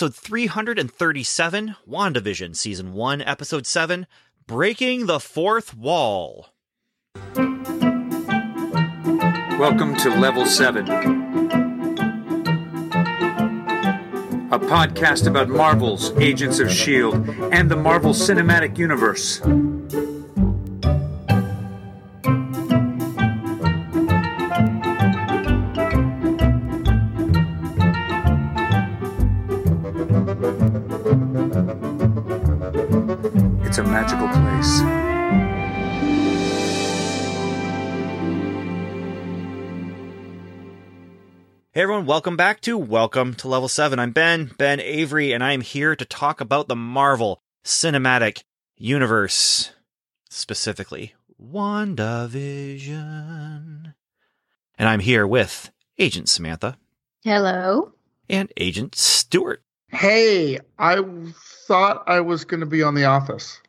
episode 337, WandaVision, season 1, episode 7, Breaking the Fourth Wall. Welcome to Level 7, a podcast about Marvel's Agents of S.H.I.E.L.D. and the Marvel Cinematic Universe. Magical place. Hey everyone, welcome back to Welcome to Level 7. I'm Ben, Ben Avery, and I am here to talk about the Marvel Cinematic Universe, specifically WandaVision. And I'm here with Agent Samantha Hello. and Agent Stewart. Hey, I thought I was going to be on The Office.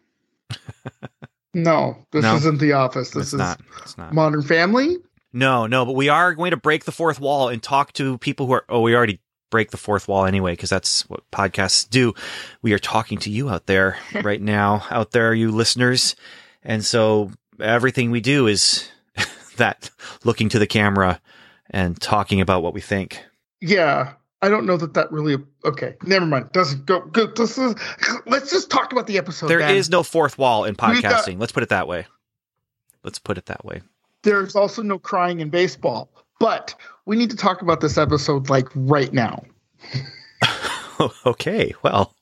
no, this No. isn't The Office. This is not. Not. Modern Family. No, no, but we are going to break the fourth wall and talk to people who are. Oh, we already break the fourth wall anyway because that's what podcasts do. We are talking to you out there right now, out there, you listeners, and so everything we do is that looking to the camera and talking about what we think. Yeah, I don't know that that really. Okay, never mind. Doesn't go. go this is, let's just talk about the episode. There is then. no fourth wall in We got- podcasting. Let's put it that way. Let's put it that way. There's also no crying in baseball. But we need to talk about this episode like right now. okay, well,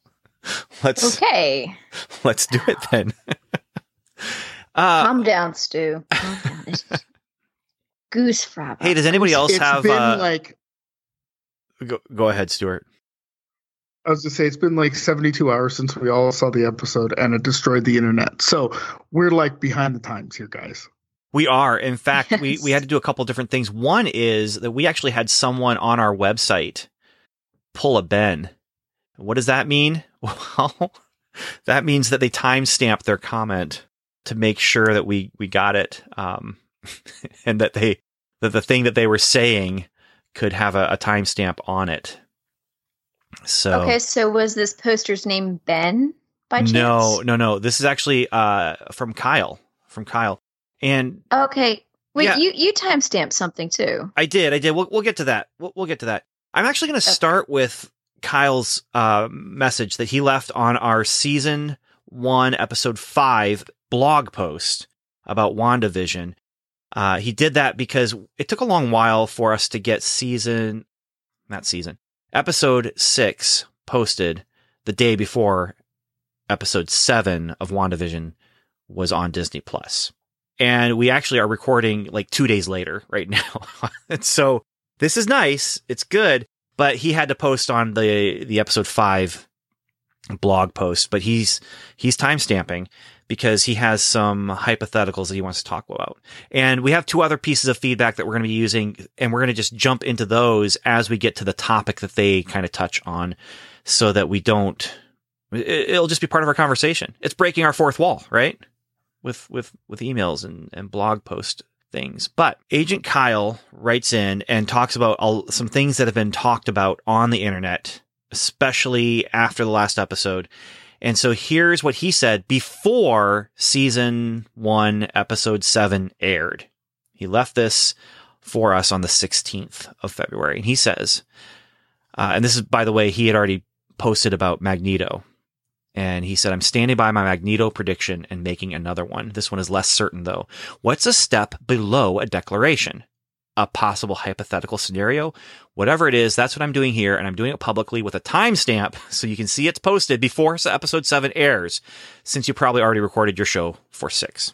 let's Okay. let's do it then. uh, Calm down, Stu. Calm down. Goose fraba. hey, does anybody else It's have? been Uh, like go, go ahead, Stuart. I was to say it's been like 72 hours since we all saw the episode and it destroyed the internet. So we're like behind the times here, guys. We are. In fact, we, Yes. we had to do a couple different things. One is that we actually had someone on our website pull a Ben. What does that mean? Well, that means that they timestamped their comment to make sure that we, we got it. Um, and that they, that the thing that they were saying could have a, a timestamp on it. So Okay, so was this poster's name Ben by chance? no, no, no. This is actually, uh, from Kyle, from Kyle. And Okay. Wait, Yeah. you you timestamped something too. I did. I did. We'll, we'll get to that. We'll, we'll get to that. I'm actually going to Okay. start with Kyle's uh, message that he left on our season one, episode five blog post about WandaVision. Uh, he did that because it took a long while for us to get season, not season, episode six posted the day before episode seven of WandaVision was on Disney Plus and we actually are recording like two days later right now. and so this is nice. It's good, but he had to post on the, the episode five blog post, but he's, he's timestamping because he has some hypotheticals that he wants to talk about. And we have two other pieces of feedback that we're going to be using and we're going to just jump into those as we get to the topic that they kind of touch on so that we don't, it- it'll just be part of our conversation. It's breaking our fourth wall, right? with with with emails and and blog post things. But Agent Kyle writes in and talks about all, some things that have been talked about on the internet, especially after the last episode. And so here's what he said before season 1 episode 7 aired. He left this for us on the 16th of February. And he says, uh, and this is, by the way, he had already posted about Magneto. And he said, I'm standing by my Magneto prediction and making another one. This one is less certain though. What's a step below a declaration? A possible hypothetical scenario? Whatever it is, that's what I'm doing here. And I'm doing it publicly with a timestamp so you can see it's posted before episode seven airs, since you probably already recorded your show for six.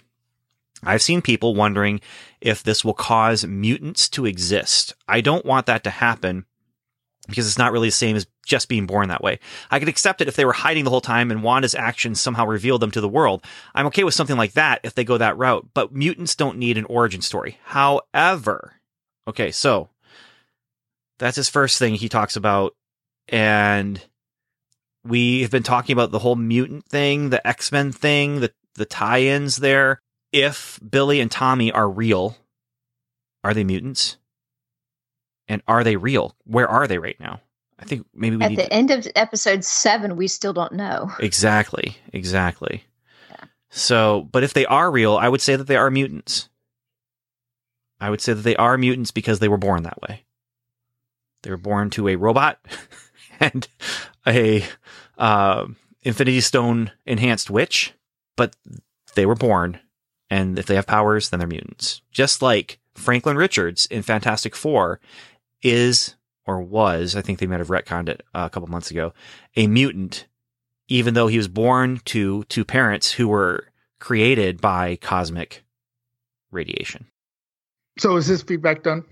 I've seen people wondering if this will cause mutants to exist. I don't want that to happen because it's not really the same as just being born that way. I could accept it if they were hiding the whole time and Wanda's actions somehow revealed them to the world. I'm okay with something like that if they go that route, but mutants don't need an origin story. However, okay, so that's his first thing he talks about. And we have been talking about the whole mutant thing, the X Men thing, the, the tie ins there. If Billy and Tommy are real, are they mutants? And are they real? Where are they right now? I think maybe we At the end of episode seven, we still don't know. Exactly. Exactly. Yeah. So, but if they are real, I would say that they are mutants. I would say that they are mutants because they were born that way. They were born to a robot and a uh, Infinity Stone enhanced witch, but they were born, and if they have powers, then they're mutants. Just like Franklin Richards in Fantastic Four is or was, I think they might have retconned it uh, a couple months ago, a mutant, even though he was born to two parents who were created by cosmic radiation. So is this feedback done?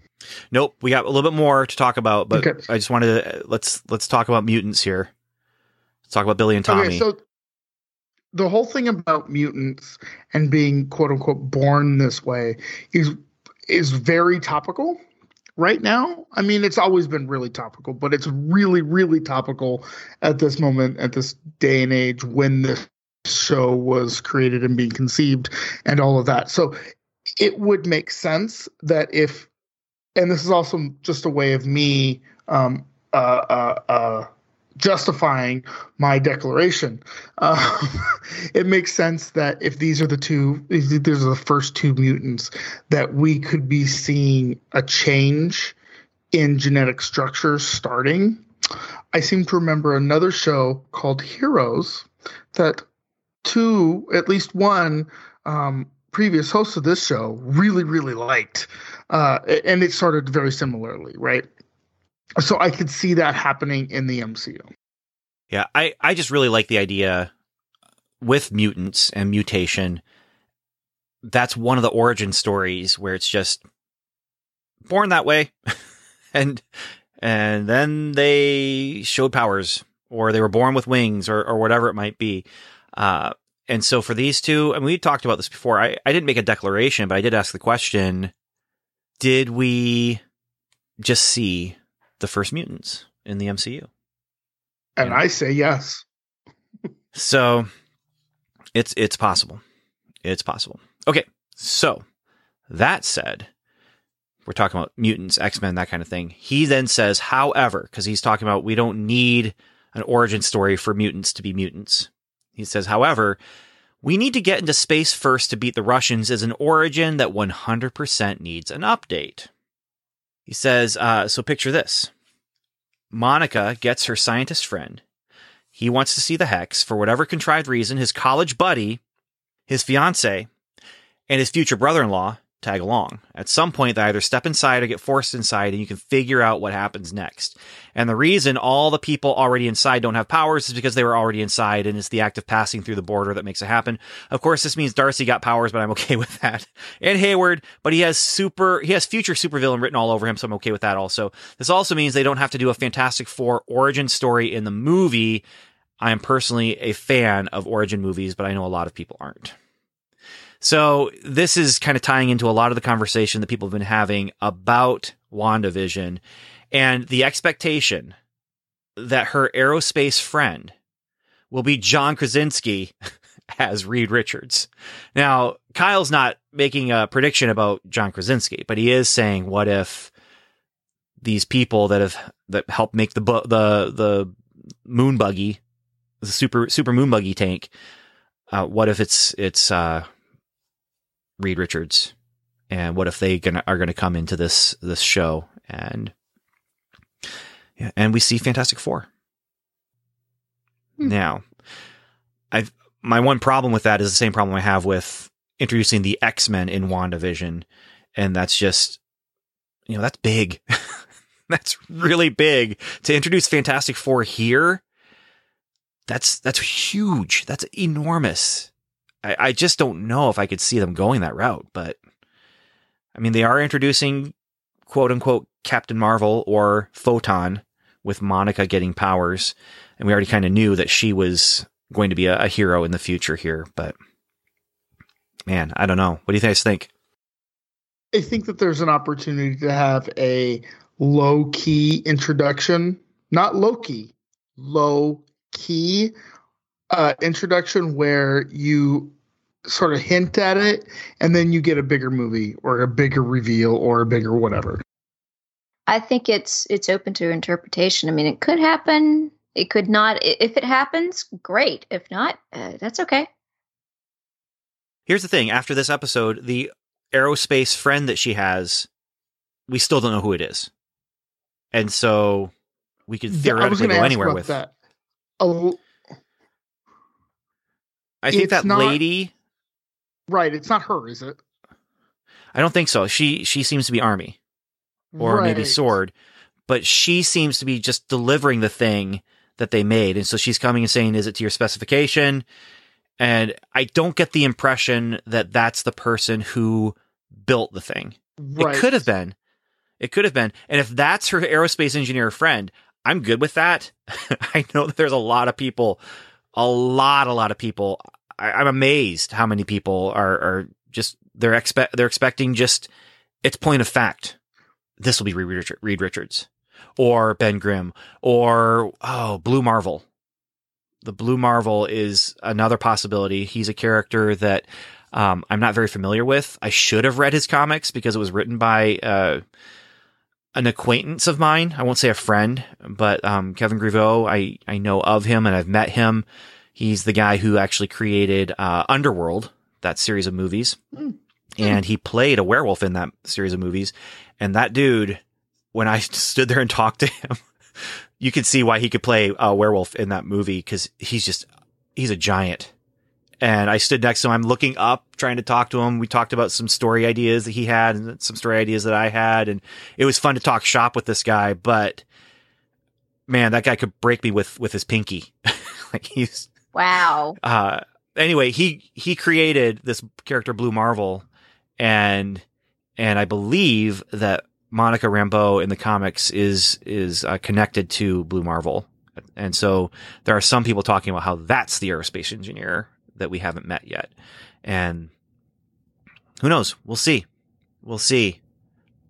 Nope, we got a little bit more to talk about, but Okay. I just wanted to uh, let's let's talk about mutants here. Let's talk about Billy and Tommy. Okay, so the whole thing about mutants and being quote unquote born this way is is very topical right now. I mean, it's always been really topical, but it's really, really topical at this moment, at this day and age when this show was created and being conceived and all of that. So it would make sense that if and this is also just a way of me um uh uh uh justifying my declaration. Uh, it makes sense that if these are the two, these are the first two mutants, that we could be seeing a change in genetic structure starting. I seem to remember another show called Heroes that two, at least one, um, previous host of this show really, really liked. Uh, and it started very similarly, right? So I could see that happening in the MCU. Yeah, I, I just really like the idea with mutants and mutation. That's one of the origin stories where it's just born that way, and and then they showed powers, or they were born with wings, or or whatever it might be. Uh, and so for these two, I mean, we talked about this before. I, I didn't make a declaration, but I did ask the question: Did we just see the first mutants in the MCU? And Yeah. I say yes. So it's it's possible. It's possible. Okay. So that said, we're talking about mutants, X-Men, that kind of thing. He then says, however, because he's talking about we don't need an origin story for mutants to be mutants. He says, however, we need to get into space first to beat the Russians as an origin that 100% needs an update. He says, uh, so picture this. Monica gets her scientist friend. He wants to see the Hex for whatever contrived reason. His college buddy, his fiance, and his future brother in law tag along. At some point, they either step inside or get forced inside, and you can figure out what happens next. And the reason all the people already inside don't have powers is because they were already inside, and it's the act of passing through the border that makes it happen. Of course, this means Darcy got powers, but I'm okay with that. And Hayward, but he has super, he has future supervillain written all over him, so I'm okay with that also. This also means they don't have to do a Fantastic Four origin story in the movie. I am personally a fan of origin movies, but I know a lot of people aren't. So this is kind of tying into a lot of the conversation that people have been having about WandaVision and the expectation that her aerospace friend will be John Krasinski as Reed Richards. Now, Kyle's not making a prediction about John Krasinski, but he is saying, what if these people that have that helped make the bu- the the moon buggy, the super super moon buggy tank, uh, what if it's it's uh, Reed Richards, and what if they gonna are gonna come into this this show and yeah, and we see Fantastic Four. Hmm. Now, I've my one problem with that is the same problem I have with introducing the X Men in WandaVision, and that's just you know that's big. that's really big to introduce Fantastic Four here. That's that's huge. That's enormous. I, I just don't know if I could see them going that route, but I mean they are introducing quote unquote Captain Marvel or Photon with Monica getting powers, and we already kind of knew that she was going to be a, a hero in the future here, but man, I don't know. What do you guys think? I think that there's an opportunity to have a low key introduction, not low key, low key uh, introduction where you sort of hint at it and then you get a bigger movie or a bigger reveal or a bigger whatever. I think it's it's open to interpretation. I mean, it could happen. It could not. If it happens, great. If not, uh, that's okay. Here's the thing: after this episode, the aerospace friend that she has, we still don't know who it is, and so we could theoretically gonna go anywhere with. that. Oh, I think It's that not- lady. Right, it's not her, is it? I don't think so. She she seems to be army or maybe sword, but she seems to be just delivering the thing that they made, and so she's coming and saying, "Is it to your specification?" And I don't get the impression that that's the person who built the thing. Right. It could have been. It could have been. And if that's her aerospace engineer friend, I'm good with that. I know that there's a lot of people, a lot, a lot of people. I, I'm amazed how many people are are just they're expect they're expecting just it's point of fact. This will be Reed Richards or Ben Grimm or oh Blue Marvel. The Blue Marvel is another possibility. He's a character that um, I'm not very familiar with. I should have read his comics because it was written by uh, an acquaintance of mine. I won't say a friend, but um, Kevin Grevioux. I I know of him and I've met him. He's the guy who actually created uh, Underworld, that series of movies, Mm. and he played a werewolf in that series of movies. And that dude, when I stood there and talked to him, you could see why he could play a werewolf in that movie because he's just he's a giant. And I stood next to him. I'm looking up, trying to talk to him. We talked about some story ideas that he had and some story ideas that I had. And it was fun to talk shop with this guy. But man, that guy could break me with, with his pinky. like he's, Wow. uh, anyway, he, he created this character Blue Marvel and, and I believe that Monica Rambeau in the comics is, is uh, connected to Blue Marvel. And so there are some people talking about how that's the aerospace engineer that we haven't met yet. And who knows? We'll see. We'll see.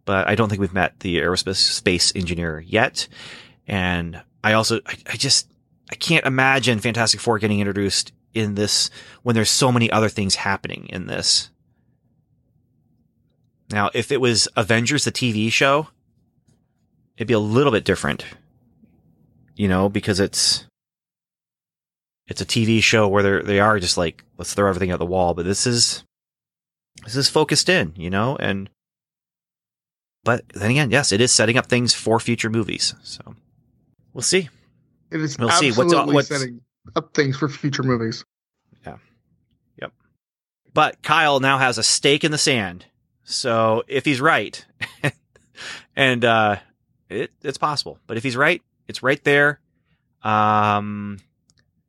But I don't think we've met the aerospace space engineer yet. And I also, I, I just, I can't imagine Fantastic Four getting introduced in this when there's so many other things happening in this. Now, if it was Avengers, the TV show, it'd be a little bit different, you know, because it's, it's a TV show where they're, they are just like, let's throw everything at the wall. But this is, this is focused in, you know, and, but then again, yes, it is setting up things for future movies. So we'll see. It is We'll see. What's- what's- setting up things for future movies. Yeah. Yep. But Kyle now has a stake in the sand. So if he's right, and uh, it, it's possible, but if he's right, it's right there. Um,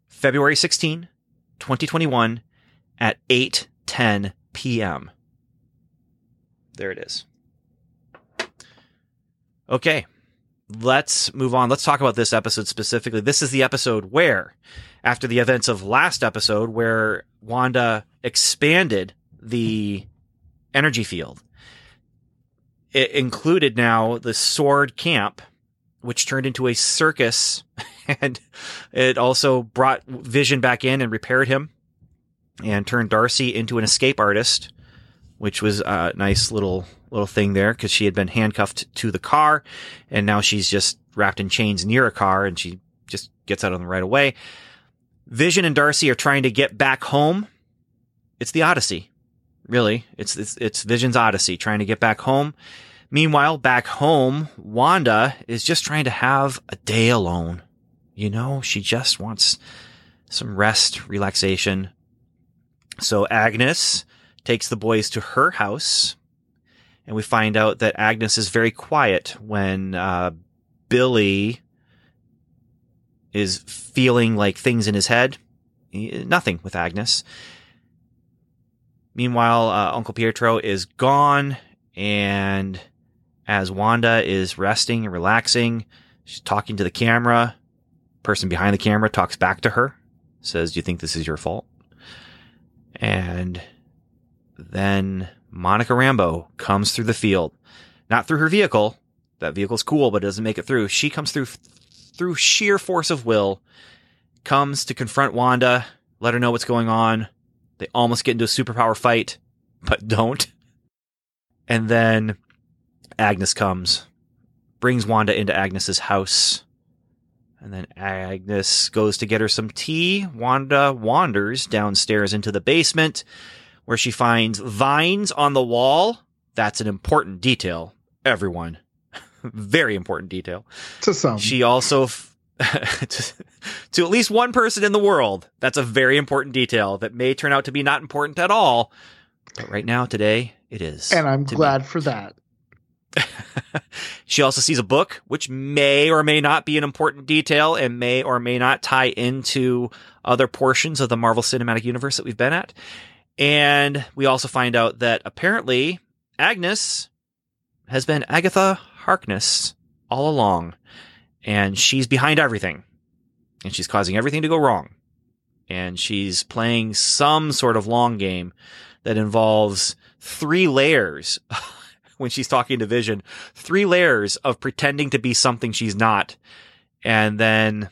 February 16, 2021 at 8 10 p.m. There it is. Okay, let's move on. Let's talk about this episode specifically. This is the episode where, after the events of last episode, where Wanda expanded the energy field, it included now the sword camp, which turned into a circus, and it also brought Vision back in and repaired him, and turned Darcy into an escape artist, which was a nice little little thing there because she had been handcuffed to the car, and now she's just wrapped in chains near a car, and she just gets out of them right away. Vision and Darcy are trying to get back home. It's the Odyssey, really. It's it's, it's Vision's Odyssey, trying to get back home. Meanwhile, back home, Wanda is just trying to have a day alone. You know, she just wants some rest, relaxation. So Agnes takes the boys to her house, and we find out that Agnes is very quiet when uh, Billy is feeling like things in his head. He- Nothing with Agnes. Meanwhile, uh, Uncle Pietro is gone, and as Wanda is resting and relaxing, she's talking to the camera. Person behind the camera talks back to her, says, "Do you think this is your fault?" And then Monica Rambeau comes through the field, not through her vehicle. That vehicle's cool, but it doesn't make it through. She comes through through sheer force of will, comes to confront Wanda, let her know what's going on. They almost get into a superpower fight, but don't. And then Agnes comes, brings Wanda into Agnes's house. And then Agnes goes to get her some tea. Wanda wanders downstairs into the basement where she finds vines on the wall. That's an important detail, everyone. Very important detail. To some. She also, f- to, to at least one person in the world, that's a very important detail that may turn out to be not important at all. But right now, today, it is. and I'm to me. glad for that. she also sees a book, which may or may not be an important detail and may or may not tie into other portions of the Marvel Cinematic Universe that we've been at. And we also find out that apparently Agnes has been Agatha Harkness all along. And she's behind everything. And she's causing everything to go wrong. And she's playing some sort of long game that involves three layers when she's talking to Vision, three layers of pretending to be something she's not. And then,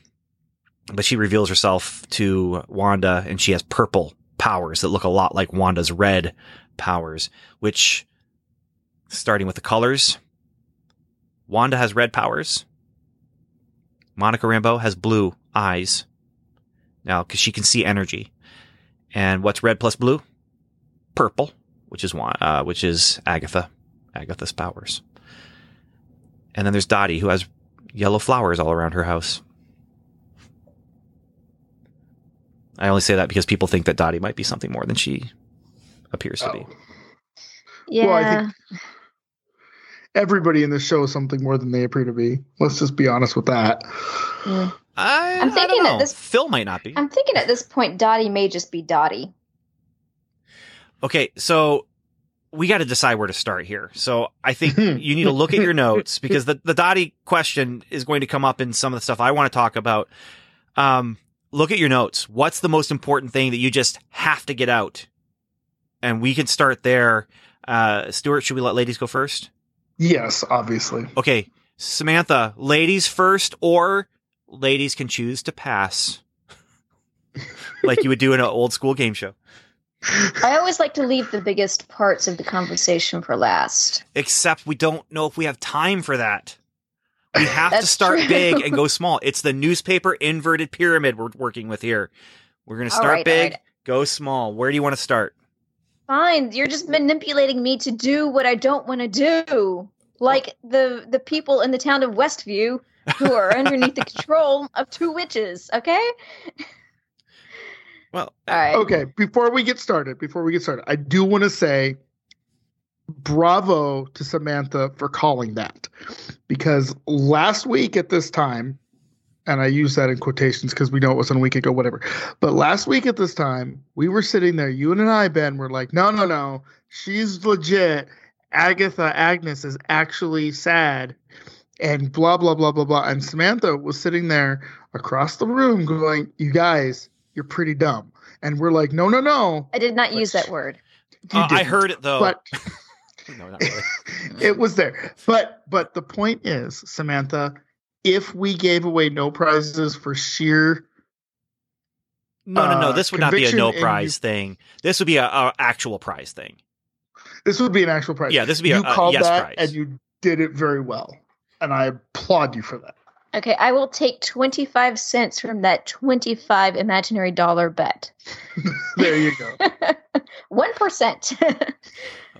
but she reveals herself to Wanda and she has purple powers that look a lot like Wanda's red powers, which, starting with the colors, Wanda has red powers. Monica Rambeau has blue eyes. Now, because she can see energy. And what's red plus blue? Purple, which is uh, which is Agatha. Agatha's powers. And then there's Dottie, who has yellow flowers all around her house. I only say that because people think that Dottie might be something more than she appears to be. Oh. Yeah. Well, I think everybody in this show is something more than they appear to be. Let's just be honest with that. Yeah. I, I'm I thinking don't that this- Phil might not be. I'm thinking at this point, Dottie may just be Dottie. Okay, so we got to decide where to start here. So I think you need to look at your notes because the, the Dottie question is going to come up in some of the stuff I want to talk about. Um, look at your notes. What's the most important thing that you just have to get out? And we can start there. Uh, Stuart, should we let ladies go first? Yes, obviously. Okay, Samantha, ladies first, or ladies can choose to pass, like you would do in an old school game show. I always like to leave the biggest parts of the conversation for last. Except we don't know if we have time for that. We have to start true. big and go small. It's the newspaper inverted pyramid we're working with here. We're going to start right, big, right. go small. Where do you want to start? Fine, you're just manipulating me to do what I don't want to do. Like the the people in the town of Westview who are underneath the control of two witches, okay? Well, All right. Okay, before we get started, before we get started, I do want to say bravo to Samantha for calling that. Because last week at this time, and I use that in quotations because we know it was a week ago, whatever. But last week at this time, we were sitting there, you and I, Ben, were like, no, no, no, she's legit. Agatha Agnes is actually sad. And blah, blah, blah, blah, blah. And Samantha was sitting there across the room going, you guys, you're pretty dumb. And we're like, no, no, no. I did not use that word. uh, I heard it though. But no, not really. it was there. But but the point is, Samantha, if we gave away no prizes for sheer No, no, no. Uh, This would not be a no and prize thing. This would be a, a actual prize thing. this would be an actual prize. Yeah, this would be a- you a called yes that prize. and you did it very well. And I applaud you for that. Okay, I will take 25 cents from that 25 imaginary dollar bet. There you go. 1%.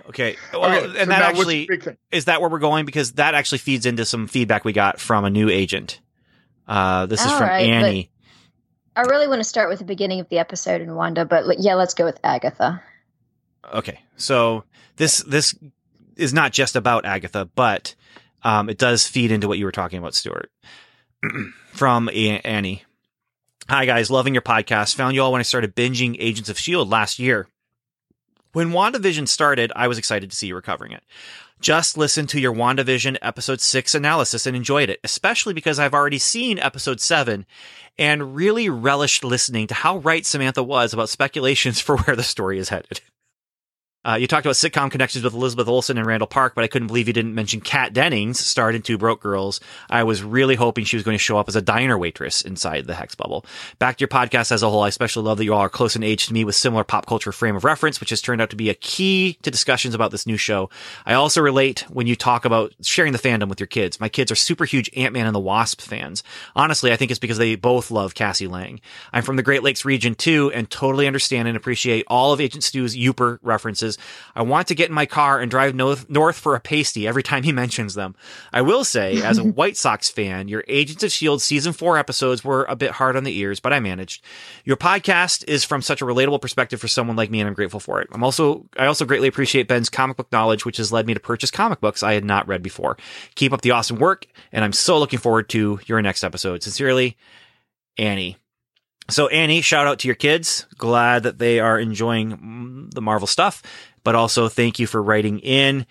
Okay. Well, Okay, and so that actually your big thing? is that where we're going because that actually feeds into some feedback we got from a new agent. Uh, this is from right, Annie. I really want to start with the beginning of the episode in Wanda, but yeah, let's go with Agatha. Okay, so this this is not just about Agatha, but um, it does feed into what you were talking about, Stuart. From A- Annie. Hi guys, loving your podcast. Found you all when I started binging Agents of Shield last year. When WandaVision started, I was excited to see you recovering it. Just listened to your WandaVision episode 6 analysis and enjoyed it, especially because I've already seen episode 7 and really relished listening to how right Samantha was about speculations for where the story is headed. Uh, you talked about sitcom connections with Elizabeth Olsen and Randall Park, but I couldn't believe you didn't mention Kat Dennings, starred in Two Broke Girls. I was really hoping she was going to show up as a diner waitress inside the Hex Bubble. Back to your podcast as a whole, I especially love that you all are close in age to me with similar pop culture frame of reference, which has turned out to be a key to discussions about this new show. I also relate when you talk about sharing the fandom with your kids. My kids are super huge Ant-Man and the Wasp fans. Honestly, I think it's because they both love Cassie Lang. I'm from the Great Lakes region too, and totally understand and appreciate all of Agent Stu's Yooper references. I want to get in my car and drive north, north for a pasty every time he mentions them. I will say, as a White Sox fan, your Agents of S.H.I.E.L.D. season four episodes were a bit hard on the ears, but I managed. Your podcast is from such a relatable perspective for someone like me, and I'm grateful for it. I'm also, I also greatly appreciate Ben's comic book knowledge, which has led me to purchase comic books I had not read before. Keep up the awesome work, and I'm so looking forward to your next episode. Sincerely, Annie. So Annie, shout out to your kids. Glad that they are enjoying mm, the Marvel stuff, but also thank you for writing in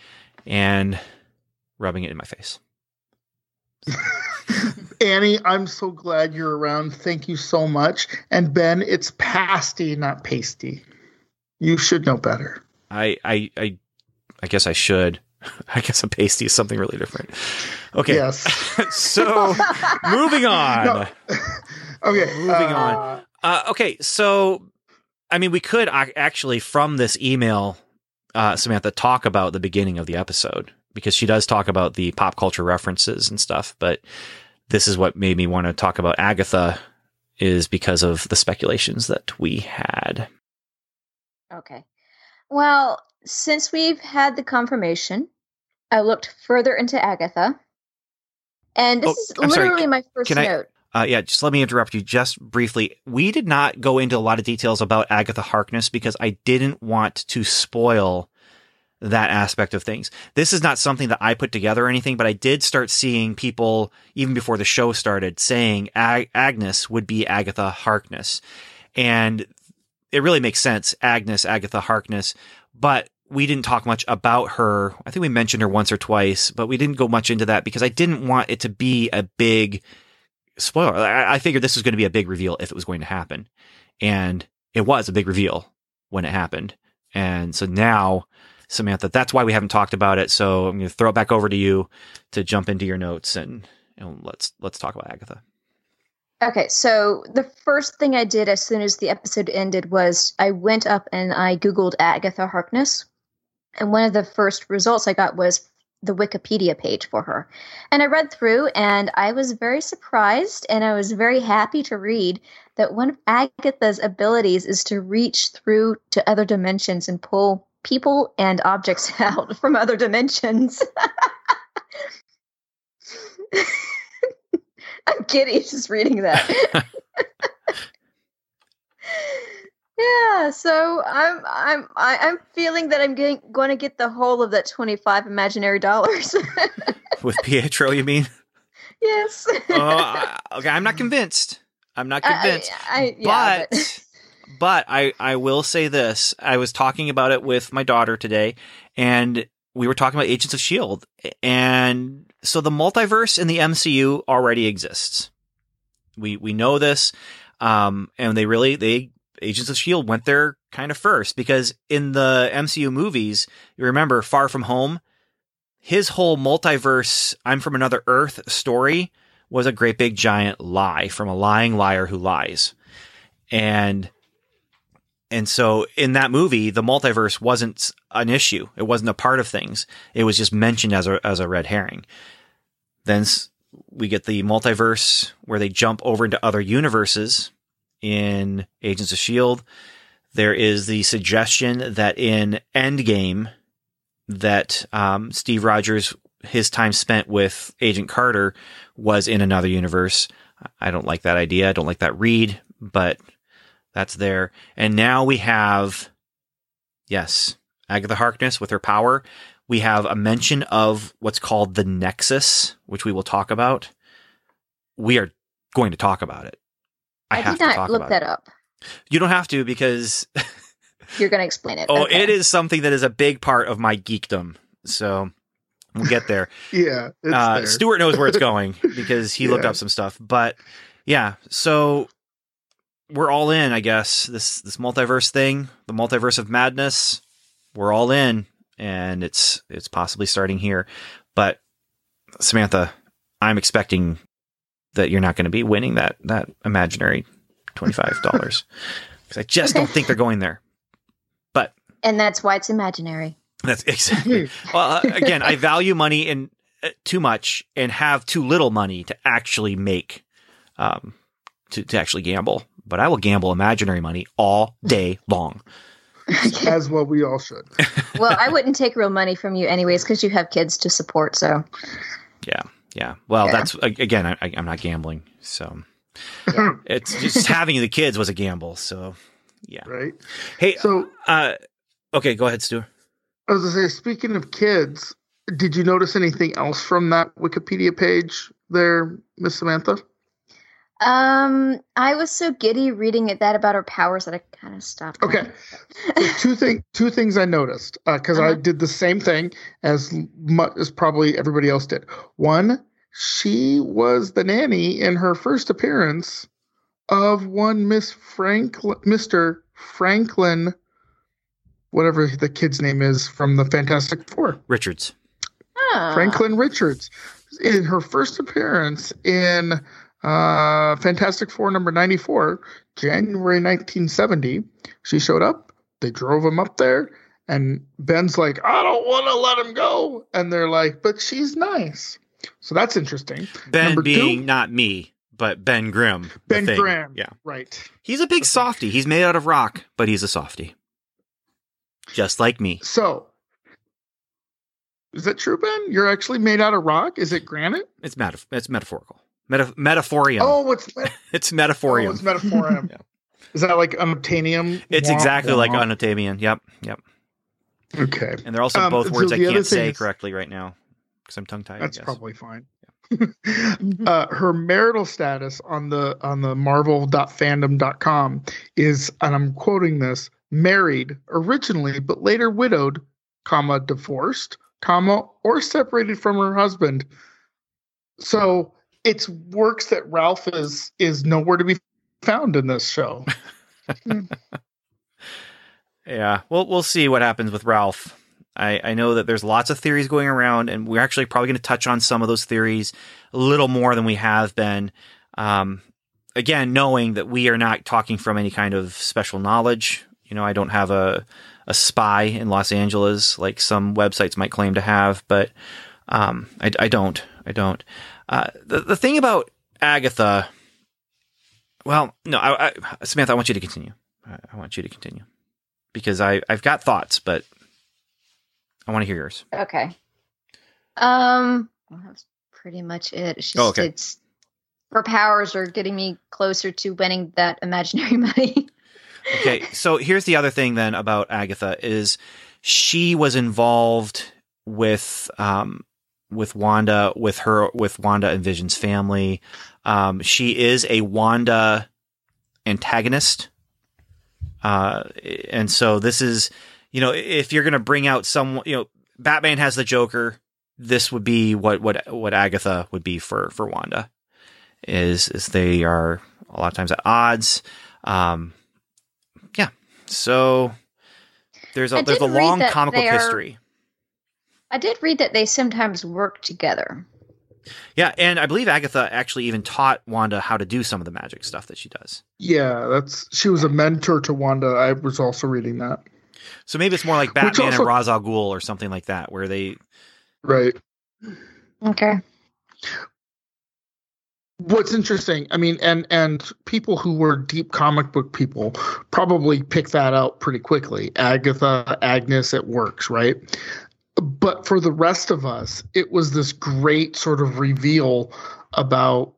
and rubbing it in my face. Annie, I'm so glad you're around. Thank you so much. And Ben, it's pasty, not pasty. You should know better. I I I, I guess I should. I guess a pasty is something really different. Okay. Yes. so moving on. No. okay. Moving uh, on. Uh, okay, so I mean, we could actually from this email, uh, Samantha, talk about the beginning of the episode because she does talk about the pop culture references and stuff. But this is what made me want to talk about Agatha, is because of the speculations that we had. Okay. Well, since we've had the confirmation, I looked further into Agatha. And this Oh, is I'm sorry, literally my first can I- note. Uh, yeah, just let me interrupt you just briefly. We did not go into a lot of details about Agatha Harkness because I didn't want to spoil that aspect of things. This is not something that I put together or anything, but I did start seeing people, even before the show started, saying Ag- Agnes would be Agatha Harkness. And it really makes sense, Agnes, Agatha Harkness. But we didn't talk much about her. I think we mentioned her once or twice, but we didn't go much into that because I didn't want it to be a big spoiler. I, I figured this was going to be a big reveal if it was going to happen. And it was a big reveal when it happened. And so now, Samantha, that's why we haven't talked about it. So I'm going to throw it back over to you to jump into your notes and, and let's let's talk about Agatha. Okay, so the first thing I did as soon as the episode ended was I went up and I Googled Agatha Harkness. And one of the first results I got was the Wikipedia page for her. And I read through and I was very surprised and I was very happy to read that one of Agatha's abilities is to reach through to other dimensions and pull people and objects out from other dimensions. I'm giddy just reading that. yeah, so I'm I'm I, I'm feeling that I'm getting, going to get the whole of that 25 imaginary dollars. With Pietro, you mean? yes. Oh, I- okay, I'm not convinced. I'm not convinced. I, I, yeah, but but I I will say this. I was talking about it with my daughter today and we were talking about Agents of Shield and so the multiverse in the MCU already exists. We we know this um and they really they Agents of Shield went there kind of first because in the MCU movies, you remember Far From Home, his whole multiverse I'm from another earth story was a great big giant lie from a lying liar who lies. And and so in that movie, the multiverse wasn't an issue. It wasn't a part of things. It was just mentioned as a as a red herring. Then we get the multiverse where they jump over into other universes in Agents of Shield. There is the suggestion that in Endgame that um, Steve Rogers his time spent with Agent Carter was in another universe. I don't like that idea. I don't like that read, but that's there. And now we have, yes, Agatha Harkness with her power. We have a mention of what's called the Nexus, which we will talk about. We are going to talk about it. I, I, have did to not talk look about that it. up. You don't have to because You're going to explain it. oh, Okay. it is something that is a big part of my geekdom. So we'll get there. Yeah. It's uh, there. Stuart knows where it's going because he looked up some stuff. But yeah, so we're all in, I guess. This this multiverse thing, the multiverse of madness. We're all in, and it's it's possibly starting here. But Samantha, I'm expecting that you're not going to be winning that that imaginary twenty five dollars because I just don't think they're going there. But And that's why it's imaginary. that's exactly. well, uh, again, I value money in uh, too much and have too little money to actually make, um, to to actually gamble. But I will gamble imaginary money all day long. As well, we all should. Well, I wouldn't take real money from you anyways because you have kids to support. So Yeah, yeah. Well, Yeah. that's again, I, I'm not gambling, so it's just having the kids was a gamble. So yeah. right. Hey, So uh, okay, go ahead, Stu. I was gonna say, speaking of kids, did you notice anything else from that Wikipedia page there, Miss Samantha? Um, I was so giddy reading it that about her powers that I kind of stopped. Okay. So two thing, two things I noticed because I Uh-huh. did the same thing as much as probably everybody else did. One, she was the nanny in her first appearance of one Miss Franklin, Mister Franklin, whatever the kid's name is from the Fantastic Four. Richards. Ah. Franklin Richards in her first appearance in uh, Fantastic Four number 94, January 1970. She showed up. They drove him up there, and Ben's like, I don't want to let him go. And they're like, but she's nice. So that's interesting. Ben Number being two? not me, but Ben Grimm. Ben Grimm. Yeah. Right. He's a big softy. He's made out of rock, but he's a softy. Just like me. So, is that true, Ben? You're actually made out of rock? Is it granite? It's metaf- it's metaphorical. Meta- metaphorium. Oh, it's, met- it's oh, metaphorium. it's metaphorium. Yeah. Is that like unobtainium? It's Wah, exactly like wah. unobtainium. Yep, yep. Okay. And they're also Um, both so words I can't say is- correctly right now because I'm tongue tied. That's I guess. probably fine. uh, her marital status on the on the marvel.fandom.com is and I'm quoting this married originally but later widowed comma divorced comma or separated from her husband so it's works that Ralph is is nowhere to be found in this show Yeah, we'll we'll see what happens with Ralph. I, I know that there's lots of theories going around, and we're actually probably going to touch on some of those theories a little more than we have been. Um, again, knowing that we are not talking from any kind of special knowledge. You know, I don't have a a spy in Los Angeles like some websites might claim to have, but um, I, I don't. I don't. Uh, the the thing about Agatha. Well, no, I, I, Samantha, I want you to continue. I, I want you to continue because I I've got thoughts, but I want to hear yours. Okay. Um, well, that's pretty much it. It's just Oh, okay. it's her powers are getting me closer to winning that imaginary money. Okay, so here's the other thing then about Agatha is she was involved with um with Wanda with her with Wanda and Vision's family. Um she is a Wanda antagonist. Uh and so this is you know if you're going to bring out someone you know Batman has the Joker this would be what what what Agatha would be for for Wanda is is they are a lot of times at odds um yeah so there's a, there's a long comic book history I did read that they sometimes work together. yeah and i believe agatha actually even taught wanda how to do some of the magic stuff that she does. Yeah that's she was a mentor to Wanda. I was also reading that. So maybe it's more like batman also- and Ra's al Ghul or something like that where they right. Okay. what's interesting i mean and and people who were deep comic book people probably pick that out pretty quickly. Agatha agnes it works right but for the rest of us it was this great sort of reveal about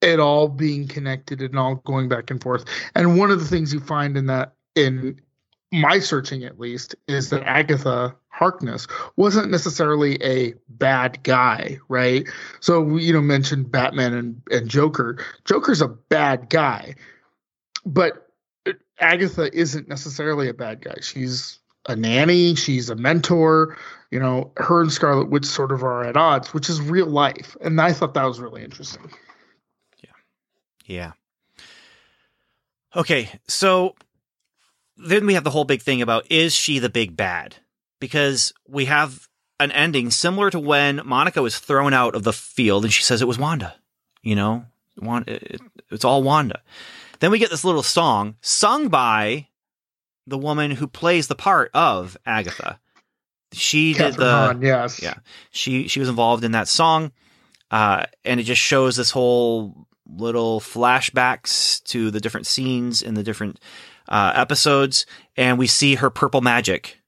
it all being connected and all going back and forth and one of the things you find in that in my searching at least is that agatha harkness wasn't necessarily a bad guy right so you know mentioned Batman and, and Joker. Joker's a bad guy, but Agatha isn't necessarily a bad guy. She's a nanny. She's a mentor. You know, her and Scarlet Witch sort of are at odds, which is real life, and I thought that was really interesting. Yeah. Yeah. Okay. So then we have the whole big thing about is she the big bad? Because we have an ending similar to when Monica was thrown out of the field and she says it was Wanda. You know, Wanda, it, it's all Wanda. Then we get this little song sung by the woman who plays the part of Agatha. She Kathryn did the Hahn, yes. yeah. she she was involved in that song, uh, and it just shows this whole little flashbacks to the different scenes in the different uh, episodes, and we see her purple magic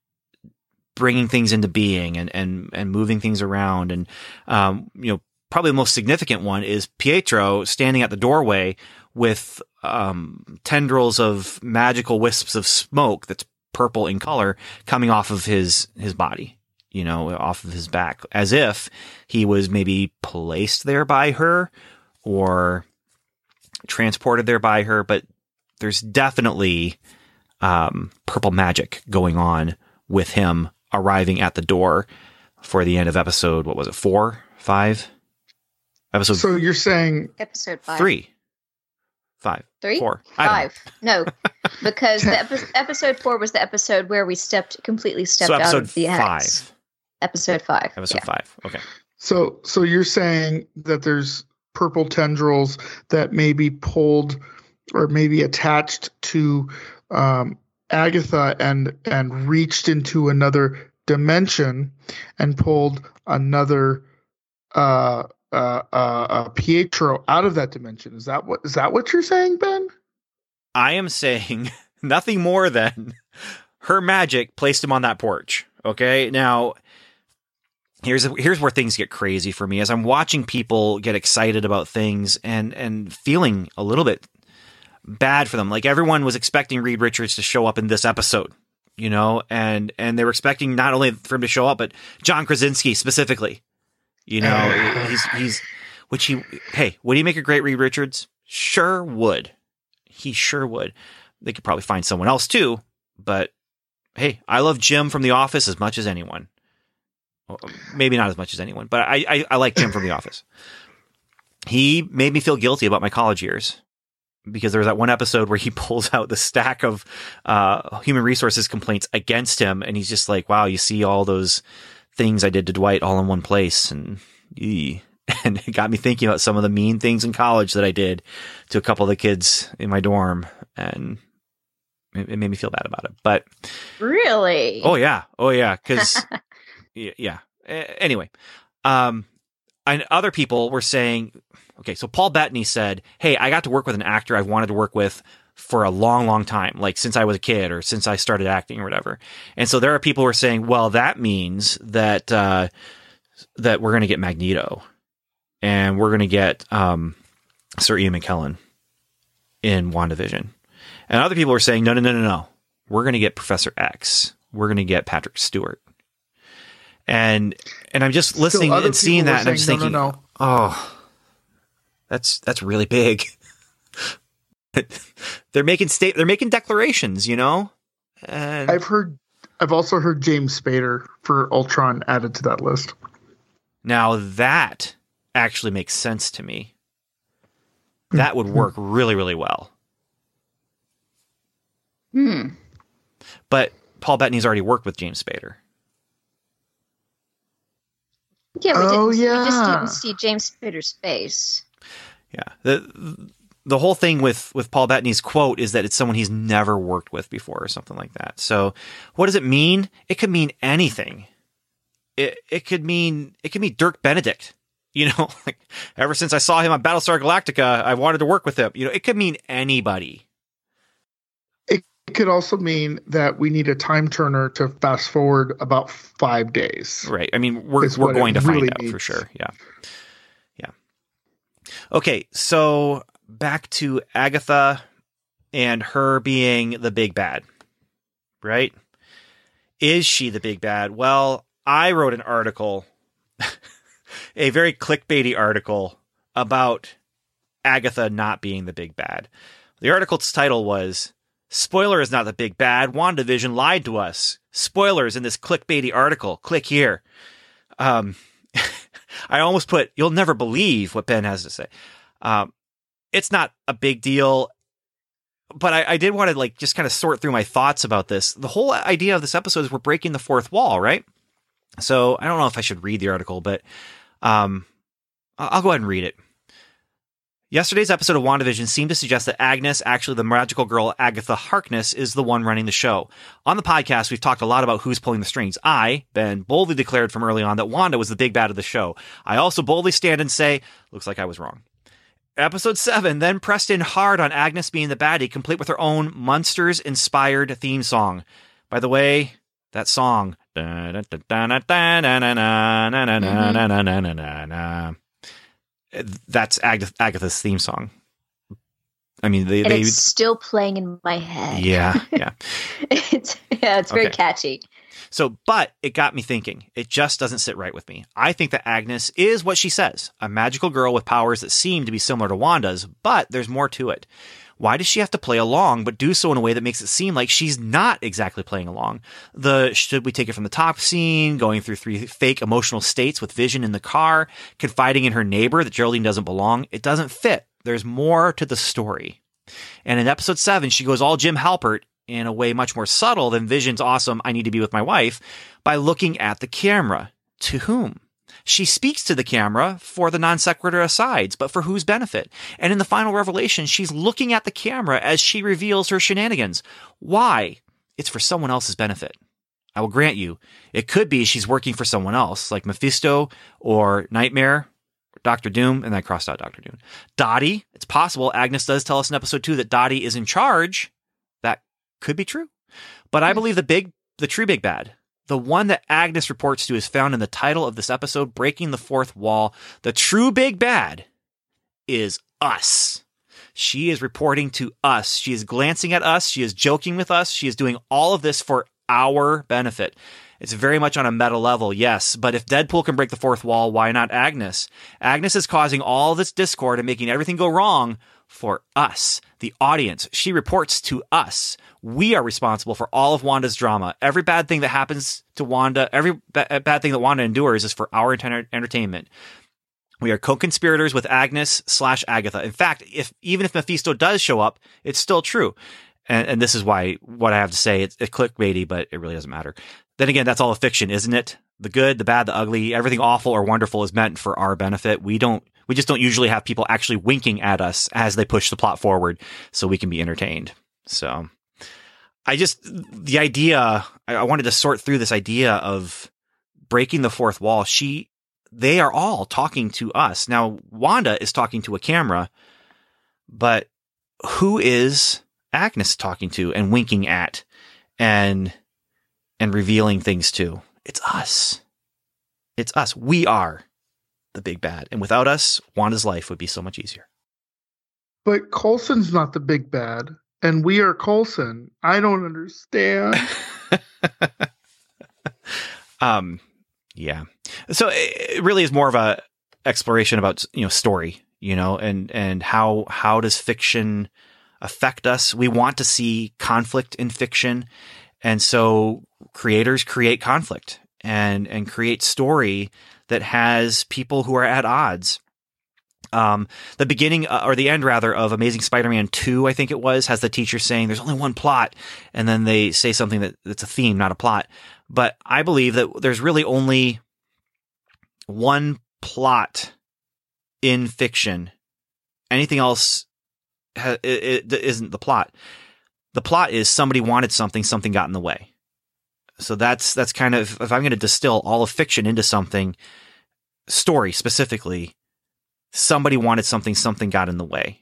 bringing things into being and and and moving things around, and um, you know probably the most significant one is Pietro standing at the doorway with um, tendrils of magical wisps of smoke that's purple in color coming off of his his body you know off of his back as if he was maybe placed there by her or transported there by her. But there's definitely um, purple magic going on with him arriving at the door for the end of episode what was it four five? Episode So you're saying Episode five. three five Three? four I don't know. Five. No, because the epi- episode four was the episode where we stepped completely stepped so out of the hex. five Episode five. episode yeah. five okay so so you're saying that there's purple tendrils that may be pulled or maybe attached to um, Agatha and and reached into another dimension and pulled another uh, uh, uh, uh, Pietro out of that dimension. Is that what is that what you're saying, Ben? I am saying nothing more than her magic placed him on that porch. Okay. Now, here's here's where things get crazy for me as I'm watching people get excited about things and and feeling a little bit bad for them. Like everyone was expecting Reed Richards to show up in this episode, you know, and and they were expecting not only for him to show up, but John Krasinski specifically. You know, he's he's which he hey, would he make a great Reed Richards? Sure would. He sure would. They could probably find someone else too, but hey, I love Jim from The Office as much as anyone. Well, Maybe not as much as anyone, but I, I, I like Jim from The Office. He made me feel guilty about my college years because there was that one episode where he pulls out the stack of uh, human resources complaints against him, and he's just like, "Wow, you see all those things I did to Dwight all in one place," and ee. and it got me thinking about some of the mean things in college that I did to a couple of the kids in my dorm, and it, it made me feel bad about it. But Really? Oh yeah, oh yeah, because yeah. Anyway, um, and other people were saying, okay, so Paul Bettany said, "Hey, I got to work with an actor I've wanted to work with." For a long, long time, like since I was a kid or since I started acting or whatever. And so there are people who are saying, well, that means that, uh, that we're going to get Magneto and we're going to get, um, Sir Ian McKellen in WandaVision. And other people are saying, no, no, no, no, no. We're going to get Professor X. We're going to get Patrick Stewart. And and I'm just listening and seeing that, and I'm just no, thinking, no, no. oh, that's that's really big. they're making state, they're making declarations, you know. And I've heard. I've also heard James Spader for Ultron added to that list. now that actually makes sense to me. That would work really, really well. Hmm. But Paul Bettany's already worked with James Spader. Yeah, we, Oh, didn't, we just didn't see James Spader's face. Yeah. The the whole thing with with Paul Bettany's quote is that it's someone he's never worked with before or something like that. So what does it mean? It could mean anything. It it could mean it could mean Dirk Benedict. You know, like ever since I saw him on Battlestar Galactica, I wanted to work with him. You know, it could mean anybody. It could also mean that we need a time turner to fast forward about five days. Right. I mean, we're we're going to really find out for sure. Yeah. Yeah. Okay, so back to Agatha and her being the big bad. Right? Is she the big bad? Well, I wrote an article, a very clickbaity article about Agatha not being the big bad. The article's title was Spoiler is not the big bad. WandaVision lied to us. Spoilers in this clickbaity article. Click here. Um, I almost put, you'll never believe what Ben has to say. Um, it's not a big deal. but I, I did want to like just kind of sort through my thoughts about this. The whole idea of this episode is we're breaking the fourth wall, right? So I don't know if I should read the article, but um, I'll go ahead and read it. Yesterday's episode of WandaVision seemed to suggest that Agnes, actually the magical girl Agatha Harkness, is the one running the show. On the podcast, we've talked a lot about who's pulling the strings. I, Ben, boldly declared from early on that Wanda was the big bad of the show. I also boldly stand and say, looks like I was wrong. Episode 7 then pressed in hard on Agnes being the baddie, complete with her own Munsters inspired theme song. By the way, that song. Mm-hmm. That's Agatha's theme song. I mean, they, and they it's still playing in my head. Yeah, yeah. it's yeah, it's very Okay. catchy. So, but it got me thinking. It just doesn't sit right with me. I think that Agnes is what she says a magical girl with powers that seem to be similar to Wanda's, but there's more to it. Why does she have to play along, but do so in a way that makes it seem like she's not exactly playing along? The should we take it from the top scene, going through three fake emotional states with Vision in the car, confiding in her neighbor that Geraldine doesn't belong, it doesn't fit. There's more to the story. And in episode seven, she goes all Jim Halpert in a way much more subtle than Vision's awesome, I need to be with my wife, by looking at the camera. To whom? She speaks to the camera for the non sequitur asides, but for whose benefit? And in the final revelation, she's looking at the camera as she reveals her shenanigans. Why? It's for someone else's benefit. I will grant you, it could be she's working for someone else, like Mephisto or Nightmare, or Doctor Doom, and I crossed out Doctor Doom. Dottie, it's possible Agnes does tell us in episode two that Dottie is in charge. Could be true. But I hmm. believe the big, the true big bad, the one that Agnes reports to is found in the title of this episode, Breaking the Fourth Wall. The true big bad is us. She is reporting to us. She is glancing at us. She is joking with us. She is doing all of this for our benefit. It's very much on a meta level, yes. But if Deadpool can break the fourth wall, why not Agnes? Agnes is causing all this discord and making everything go wrong for us, the audience. She reports to us. We are responsible for all of Wanda's drama. Every bad thing that happens to Wanda, every ba- uh, bad thing that Wanda endures is for our enter- entertainment. We are co-conspirators with Agnes slash Agatha. In fact, if even if Mephisto does show up, it's still true. And, and this is why what I have to say it's, it's clickbaity, but it really doesn't matter. Then again, that's all a fiction, isn't it? The good, the bad, the ugly, everything awful or wonderful is meant for our benefit. We don't, we just don't usually have people actually winking at us as they push the plot forward, so we can be entertained. So, I just the idea. I wanted to sort through this idea of breaking the fourth wall. She they are all talking to us. Now, Wanda is talking to a camera, but who is Agnes talking to and winking at and and revealing things to? It's us. It's us. We are the big bad. And without us, Wanda's life would be so much easier. But Colson's not the big bad, and we are Colson. I don't understand. um yeah so it really is more of a exploration about you know story you know and and how how does fiction affect us we want to see conflict in fiction and so creators create conflict and and create story that has people who are at odds um, the beginning uh, or the end rather of Amazing Spider-Man 2, I think it was, has the teacher saying there's only one plot. And then they say something that that's a theme, not a plot. But I believe that there's really only one plot in fiction. Anything else ha- it, it isn't the plot. The plot is somebody wanted something, something got in the way. So that's that's kind of if I'm going to distill all of fiction into something, story specifically, somebody wanted something, something got in the way.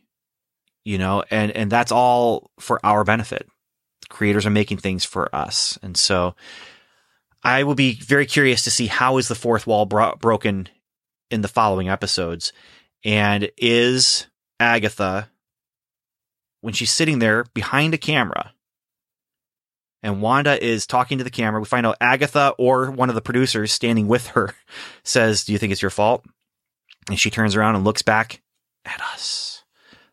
You know, and and that's all for our benefit. Creators are making things for us, and so I will be very curious to see how is the fourth wall bro- broken in the following episodes, and is Agatha when she's sitting there behind a camera and Wanda is talking to the camera. We find out Agatha or one of the producers standing with her says, Do you think it's your fault? And she turns around and looks back at us.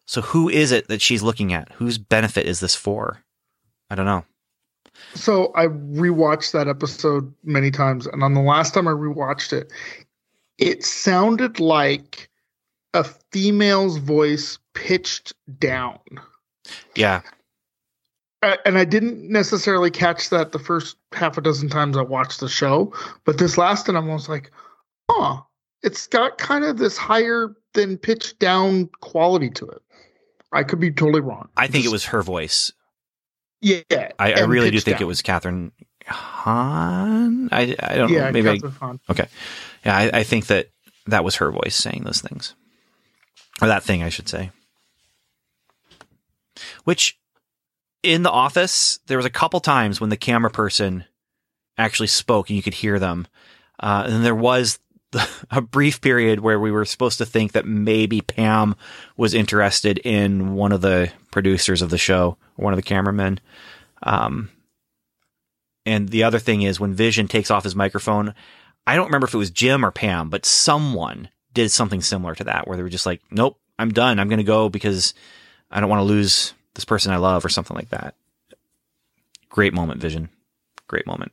So who is it that she's looking at? Whose benefit is this for? I don't know. so I rewatched that episode many times, and on the last time I rewatched it, it sounded like a female's voice pitched down. Yeah. and I didn't necessarily catch that the first half a dozen times I watched the show, but this last time I was like, huh, it's got kind of this higher than pitch down quality to it. I could be totally wrong. I think Just, it was her voice. Yeah, I, I really do think down. it was Kathryn Hahn. I I don't yeah, know. Maybe Kathryn I, Hahn. okay. Yeah, I, I think that that was her voice saying those things, or that thing, I should say. Which in the office, there was a couple times when the camera person actually spoke and you could hear them. Uh, and there was a brief period where we were supposed to think that maybe Pam was interested in one of the producers of the show, one of the cameramen. Um, and the other thing is when Vision takes off his microphone, I don't remember if it was Jim or Pam, but someone did something similar to that where they were just like, nope, I'm done. I'm going to go because I don't want to lose this person I love or something like that. Great moment, Vision. Great moment.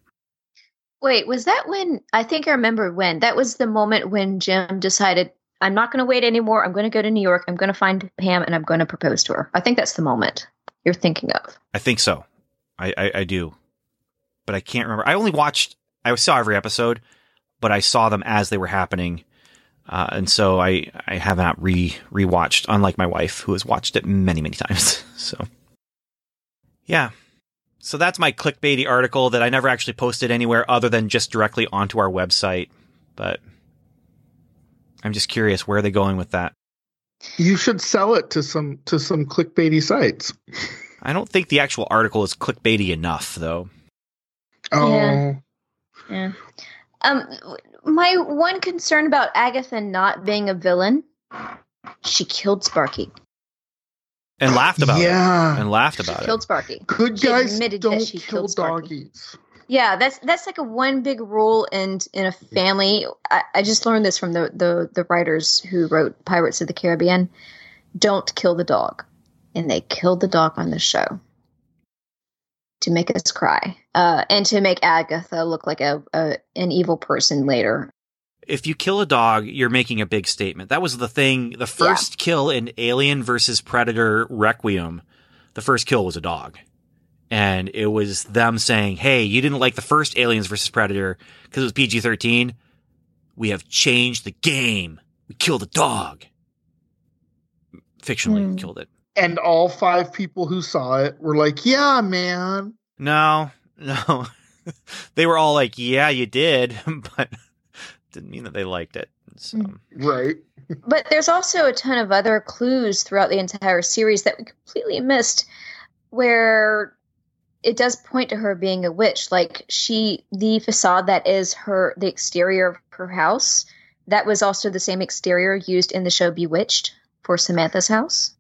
Wait, was that when I think I remember when that was the moment when Jim decided I'm not going to wait anymore. I'm going to go to New York. I'm going to find Pam and I'm going to propose to her. I think that's the moment you're thinking of. I think so. I, I, I do, but I can't remember. I only watched. I saw every episode, but I saw them as they were happening, uh, and so I I have not re rewatched. Unlike my wife, who has watched it many many times. So, yeah, so that's my clickbaity article that I never actually posted anywhere other than just directly onto our website. But I'm just curious where are they going with that. You should sell it to some to some clickbaity sites. I don't think the actual article is clickbaity enough, though. Oh. Yeah. yeah. Um, my one concern about Agatha not being a villain, she killed Sparky and laughed about yeah. it. And laughed about she it. Killed Sparky. Good she guys admitted don't that she kill killed doggies. Yeah, that's that's like a one big rule in in a family. I, I just learned this from the, the the writers who wrote Pirates of the Caribbean. Don't kill the dog, and they killed the dog on the show to make us cry, uh, and to make Agatha look like a, a an evil person later if you kill a dog, you're making a big statement. That was the thing. The first yeah. kill in Alien versus Predator Requiem, the first kill was a dog. And it was them saying, Hey, you didn't like the first Aliens versus Predator because it was PG 13. We have changed the game. We killed a dog. Fictionally mm. killed it. And all five people who saw it were like, Yeah, man. No, no. they were all like, Yeah, you did. but didn't mean that they liked it. So. Mm. Right. but there's also a ton of other clues throughout the entire series that we completely missed where it does point to her being a witch like she the facade that is her the exterior of her house that was also the same exterior used in the show bewitched for samantha's house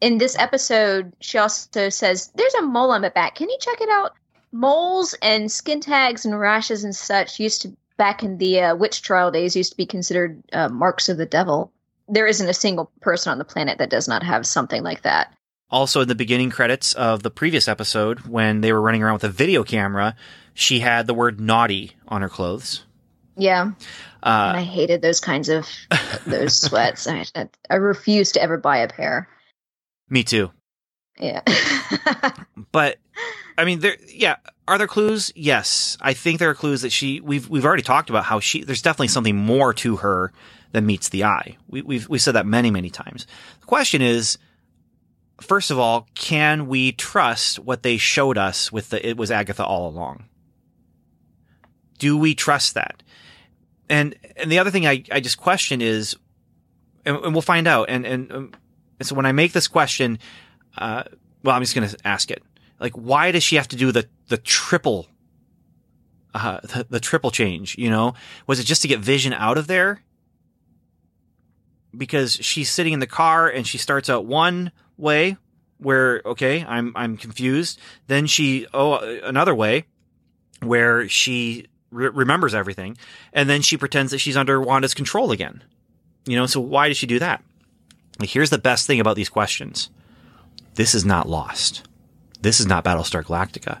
in this episode she also says there's a mole on my back can you check it out moles and skin tags and rashes and such used to back in the uh, witch trial days used to be considered uh, marks of the devil. There isn't a single person on the planet that does not have something like that. Also, in the beginning credits of the previous episode, when they were running around with a video camera, she had the word naughty on her clothes. Yeah. Uh, and I hated those kinds of those sweats. I, I refuse to ever buy a pair. Me too. Yeah. but I mean, there. Yeah, are there clues? Yes, I think there are clues that she. We've we've already talked about how she. There's definitely something more to her than meets the eye. We, we've we said that many many times. The question is, first of all, can we trust what they showed us with the? It was Agatha all along. Do we trust that? And and the other thing I I just question is, and, and we'll find out. And and, um, and so when I make this question, uh, well, I'm just going to ask it like why does she have to do the the triple uh, the, the triple change you know? Was it just to get vision out of there? Because she's sitting in the car and she starts out one way where okay i'm i'm confused. Then she oh another way where she re- remembers everything. And then she pretends that she's under wanda's control again. You know so why does she do that? Here's the best thing about these questions. This is not lost this is not Battlestar Galactica.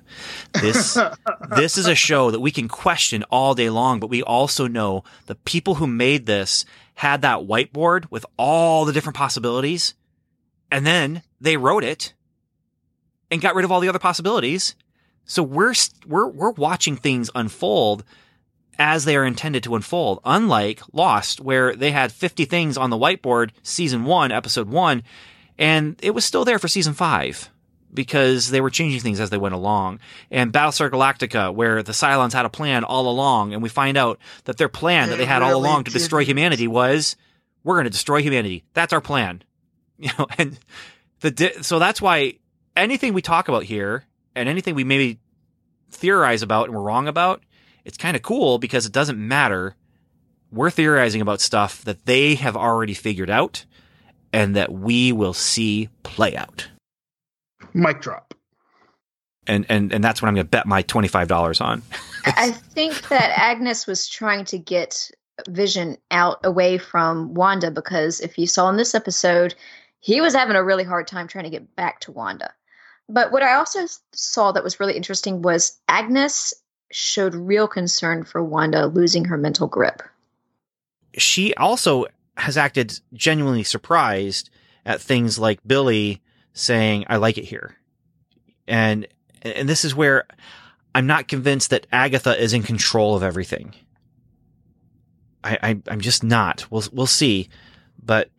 This this is a show that we can question all day long, but we also know the people who made this had that whiteboard with all the different possibilities, and then they wrote it, and got rid of all the other possibilities. So we're we're we're watching things unfold as they are intended to unfold. Unlike Lost, where they had 50 things on the whiteboard, season one, episode one, and it was still there for season five because they were changing things as they went along. And Battlestar Galactica, where the Cylons had a plan all along, and we find out that their plan that they had all along to destroy humanity was, we're going to destroy humanity. That's our plan. You know, and the di- so that's why anything we talk about here and anything we maybe theorize about and we're wrong about, it's kind of cool because it doesn't matter. We're theorizing about stuff that they have already figured out and that we will see play out. Mic drop. And and and that's what I'm going to bet my $25 on. I think that Agnes was trying to get Vision out away from Wanda because if you saw in this episode, he was having a really hard time trying to get back to Wanda. But what I also saw that was really interesting was Agnes showed real concern for Wanda losing her mental grip. she also has acted genuinely surprised at things like Billy saying, I like it here. And, and this is where I'm not convinced that Agatha is in control of everything. I, I I'm just not. We'll, we'll see. But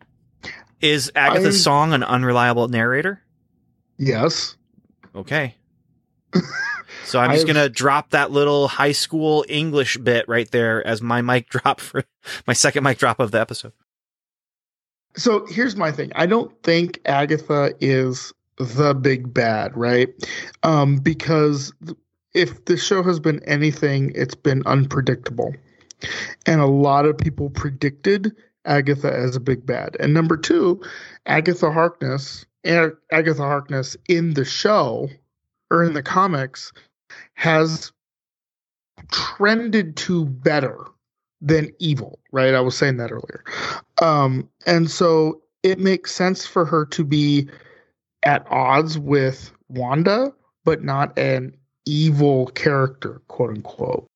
is Agatha's I'm- song an unreliable narrator? Yes. Okay. So I'm just I've- gonna drop that little high school English bit right there as my mic drop for my second mic drop of the episode. So here's my thing. I don't think Agatha is the big bad, right? Um, because if the show has been anything, it's been unpredictable. And a lot of people predicted Agatha as a big bad. And number two, Agatha Harkness, Agatha Harkness in the show or in the comics has trended to better than evil, right? I was saying that earlier. Um, and so it makes sense for her to be at odds with Wanda, but not an evil character, quote unquote.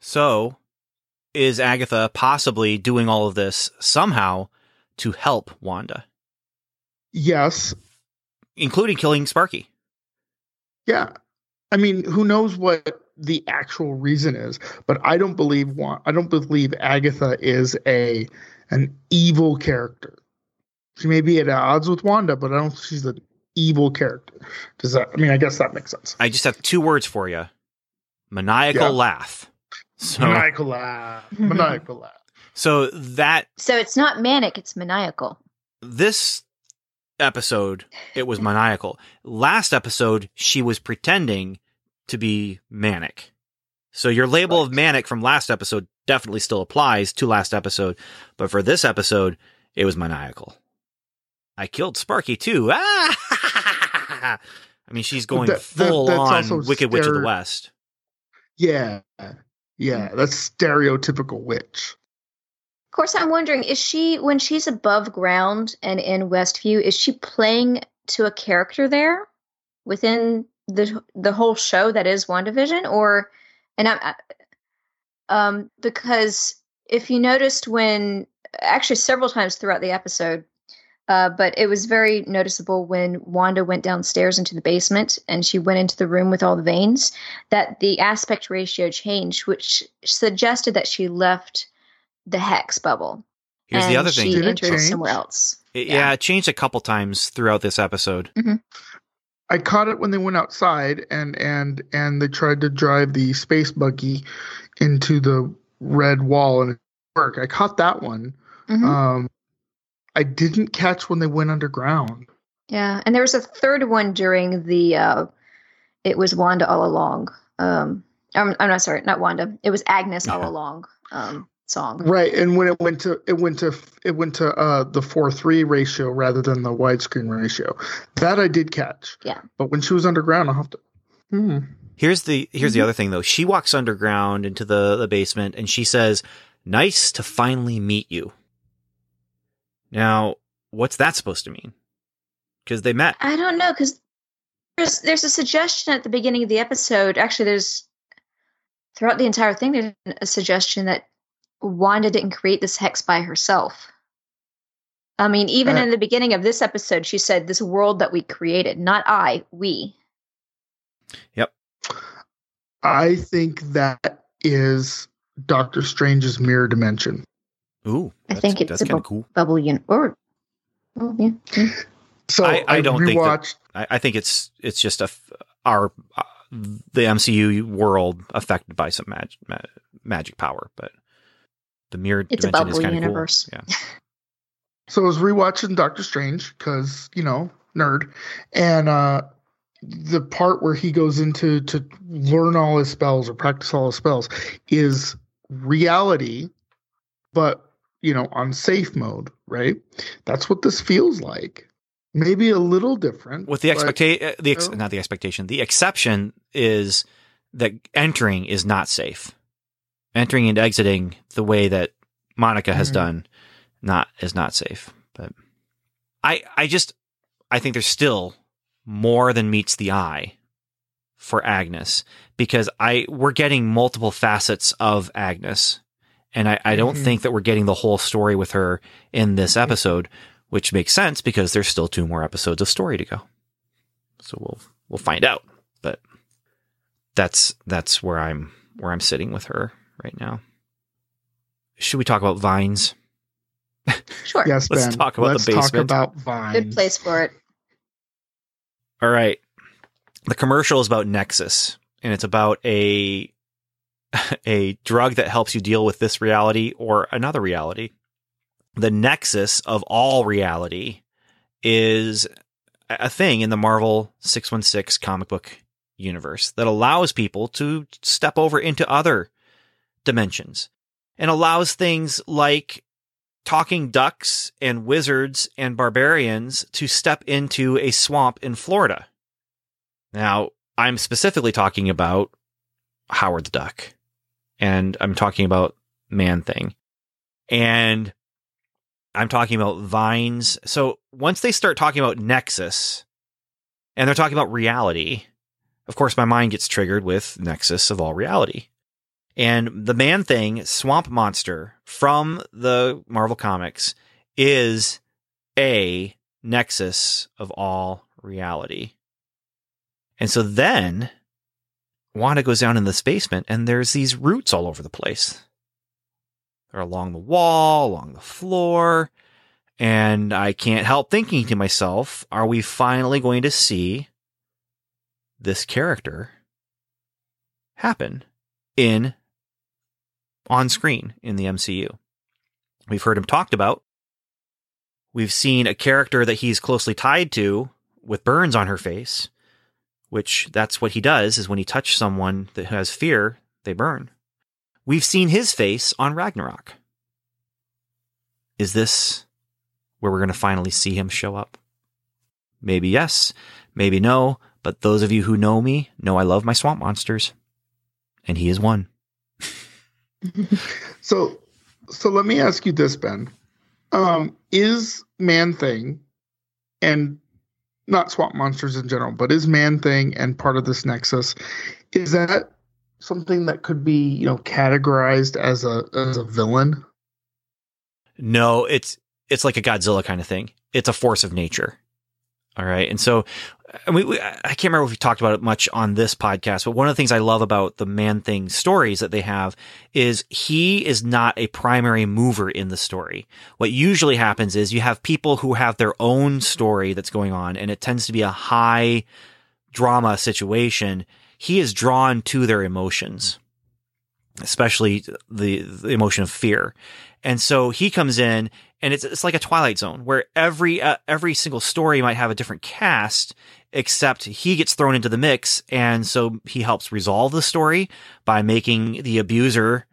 So, is Agatha possibly doing all of this somehow to help Wanda, Yes. including killing Sparky? Yeah. I mean, who knows what the actual reason is, but I don't believe Wa- I don't believe Agatha is a an evil character. She may be at odds with Wanda, but I don't think she's an evil character. Does that I mean I guess that makes sense. I just have two words for you maniacal Yeah. laugh. So, Maniacal laugh. Maniacal laugh. so that So it's not manic, it's maniacal. this episode, it was maniacal. Last episode, she was pretending to be manic. So your label of manic from last episode definitely still applies to last episode, but for this episode, it was maniacal. I killed Sparky too. Ah! I mean, she's going That- that- full that's on also Wicked Witch of the West. Yeah. Yeah, that's stereotypical witch. Of course, I'm wondering is she, when she's above ground and in Westview, is she playing to a character there within the the whole show that is WandaVision? Or, and I'm, um, because if you noticed when, actually several times throughout the episode, uh, but it was very noticeable when Wanda went downstairs into the basement and she went into the room with all the veins that the aspect ratio changed, which suggested that she left the hex bubble. Here's the other thing. She Did it entered somewhere else. It- yeah. yeah, it changed a couple times throughout this episode. I caught it when they went outside and and and they tried to drive the space buggy into the red wall and it worked. I caught that one. Mhm. Um I didn't catch when they went underground. yeah, and there was a third one during the. Uh, it was Wanda all along. Um, I'm, I'm not sorry, not Wanda. It was Agnes all along. Um, song. Right, and when it went to it went to it went to uh the 4-3 ratio rather than the widescreen ratio. That I did catch. Yeah. But when she was underground, I'll have to hmm. Here's the here's Mm-hmm. the other thing though. She walks underground into the the basement and she says, "Nice to finally meet you." Now, what's that supposed to mean? Because they met. I don't know because there's there's a suggestion at the beginning of the episode. Actually, there's throughout the entire thing there's a suggestion that Wanda didn't create this hex by herself. I mean, even Uh, in the beginning of this episode, she said, "This world that we created, not I, we." Yep. I think that is Doctor Strange's mirror dimension. Ooh, I think it's that's a kind of bu- cool. Bubble un or. Oh, yeah. yeah. So I- I don't think that- I, I think it's it's just a f- our uh, the MCU world affected by some magic ma- magic power, but the mirror It's a dimension is bubble kind of universe. cool. Yeah. So I was rewatching Doctor Strange because you know nerd, and uh, the part where he goes into to learn all his spells or practice all his spells is reality, but you know on safe mode, right? That's what this feels like. Maybe a little different With the but- expectation, the ex- no. not the expectation, the exception is that entering is not safe. Entering and exiting the way that Monica has Mhm. done, not is not safe. But I, I just, I think there's still more than meets the eye for Agnes because I we're getting multiple facets of Agnes, and I, I don't Mhm. think that we're getting the whole story with her in this episode, which makes sense because there's still two more episodes of story to go. So we'll we'll find out, but that's that's where I'm where I'm sitting with her right now. Should we talk about vines? Sure. Yes, Let's Ben. talk about the Let's talk basement. about vines. Good place for it. All right. The commercial is about Nexus, and it's about a a drug that helps you deal with this reality or another reality. The nexus of all reality is a thing in the Marvel 616 comic book universe that allows people to step over into other dimensions and allows things like talking ducks and wizards and barbarians to step into a swamp in Florida. Now, I'm specifically talking about Howard the Duck, and I'm talking about Man Thing, and I'm talking about vines. So once they start talking about Nexus, and they're talking about reality, of course, my mind gets triggered with Nexus of all reality. And the man thing, Swamp Monster from the Marvel Comics, is a nexus of all reality. And so then Wanda goes down in this basement and there's these roots all over the place. They're along the wall, along the floor. And I can't help thinking to myself, are we finally going to see this character happen in on screen in the MCU? We've heard him talked about. We've seen a character that he's closely tied to with burns on her face, which that's what he does is when he touches someone that has fear, they burn. We've seen his face on Ragnarok. Is this where we're going to finally see him show up? Maybe yes, maybe no, but those of you who know me know I love my swamp monsters. And he is one. So, so let me ask you this, Ben. Um, is Man Thing and not swamp monsters in general, but is Man Thing and part of this nexus, is that something that could be, you know, categorized as a as a villain? No, it's it's like a Godzilla kind of thing. It's a force of nature. All right, and so I mean, we, I can't remember if we talked about it much on this podcast, but one of the things I love about the Man Thing stories that they have is he is not a primary mover in the story. What usually happens is you have people who have their own story that's going on, and it tends to be a high drama situation. He is drawn to their emotions, especially the, the emotion of fear. And so he comes in and it's it's like a twilight zone where every uh, every single story might have a different cast except he gets thrown into the mix and so he helps resolve the story by making the abuser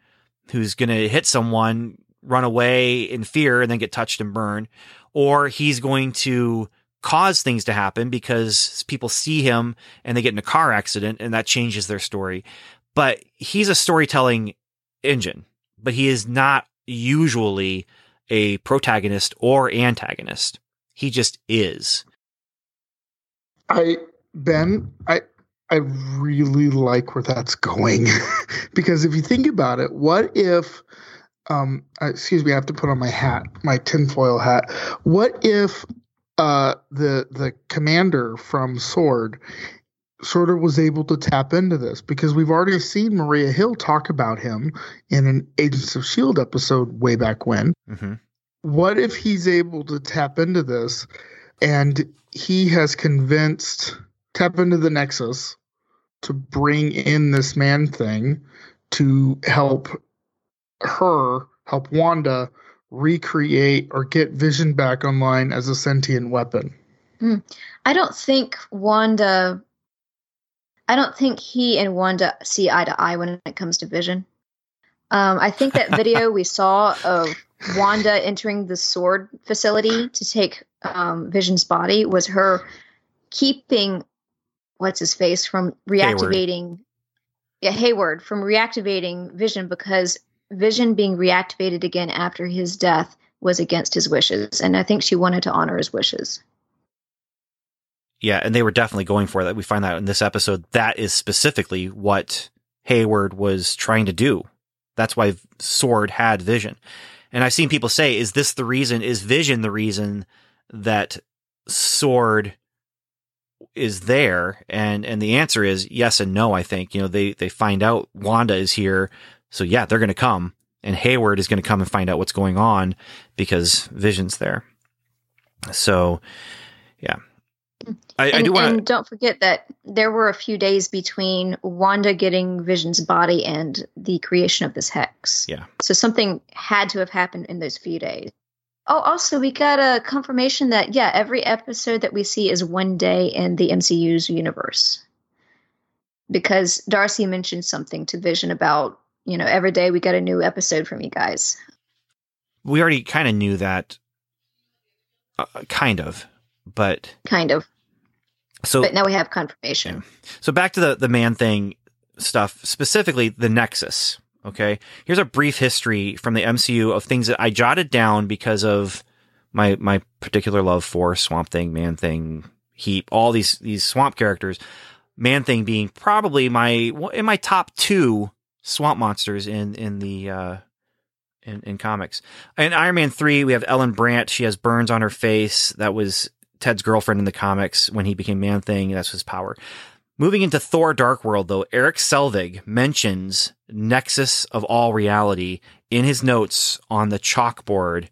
who's going to hit someone run away in fear and then get touched and burned. Or he's going to cause things to happen because people see him and they get in a car accident and that changes their story. But he's a storytelling engine but he is not usually a protagonist or antagonist. He just is. I Ben, I I really like where that's going because if you think about it, what if um, excuse me, I have to put on my hat, my tinfoil hat. What if uh, the the commander from Sword sort of was able to tap into this because we've already seen Maria Hill talk about him in an Agents of Shield episode way back when. Mm-hmm. What if he's able to tap into this and he has convinced tap into the Nexus to bring in this man thing to help her, help Wanda recreate or get Vision back online as a sentient weapon. I don't think Wanda. I don't think he and Wanda see eye to eye when it comes to Vision. Um, I think that video we saw of Wanda entering the sword facility to take um, Vision's body was her keeping what's his face from reactivating. Yeah, Hayward from reactivating Vision because Vision being reactivated again after his death was against his wishes, and I think she wanted to honor his wishes. Yeah, and they were definitely going for that. We find that in this episode. That is specifically what Hayward was trying to do. That's why Sword had Vision. And I've seen people say, is this the reason? Is Vision the reason that Sword is there? And and the answer is yes and no, I think. You know, they they find out Wanda is here. So yeah, they're gonna come. And Hayward is gonna come and find out what's going on because Vision's there. So yeah. I, and, I do want and don't forget that there were a few days between Wanda getting Vision's body and the creation of this hex. Yeah. So something had to have happened in those few days. Oh, also, we got a confirmation that, yeah, every episode that we see is one day in the MCU's universe. Because Darcy mentioned something to Vision about, you know, every day we got a new episode from you guys. we already kind of knew that uh, kind of but Kind of. so But now we have confirmation. so back to the the man thing stuff specifically the nexus okay here's a brief history from the mcu of things that i jotted down because of my my particular love for swamp thing man thing heap all these these swamp characters man thing being probably my in my top two swamp monsters in in the uh in, in comics. In Iron Man 3, we have Ellen Brandt. She has burns on her face. That was Ted's girlfriend in the comics when he became Man Thing. That's his power. Moving into Thor Dark World, though, Erik Selvig mentions Nexus of All Reality in his notes on the chalkboard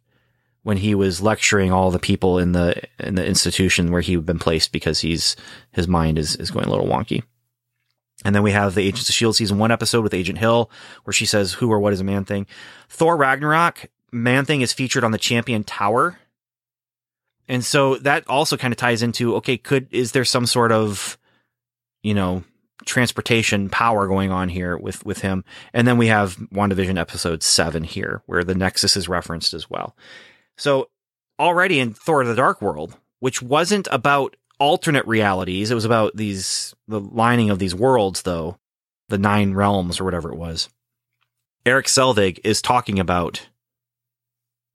when he was lecturing all the people in the in the institution where he had been placed because he's his mind is, is going a little wonky. And then we have the Agents of Shield season one episode with Agent Hill, where she says, "Who or what is a man thing?" Thor Ragnarok, man thing is featured on the Champion Tower, and so that also kind of ties into okay, could is there some sort of, you know, transportation power going on here with with him? And then we have WandaVision episode seven here, where the Nexus is referenced as well. So already in Thor: The Dark World, which wasn't about alternate realities. It was about these the lining of these worlds, though the nine realms or whatever it was. Erik Selvig is talking about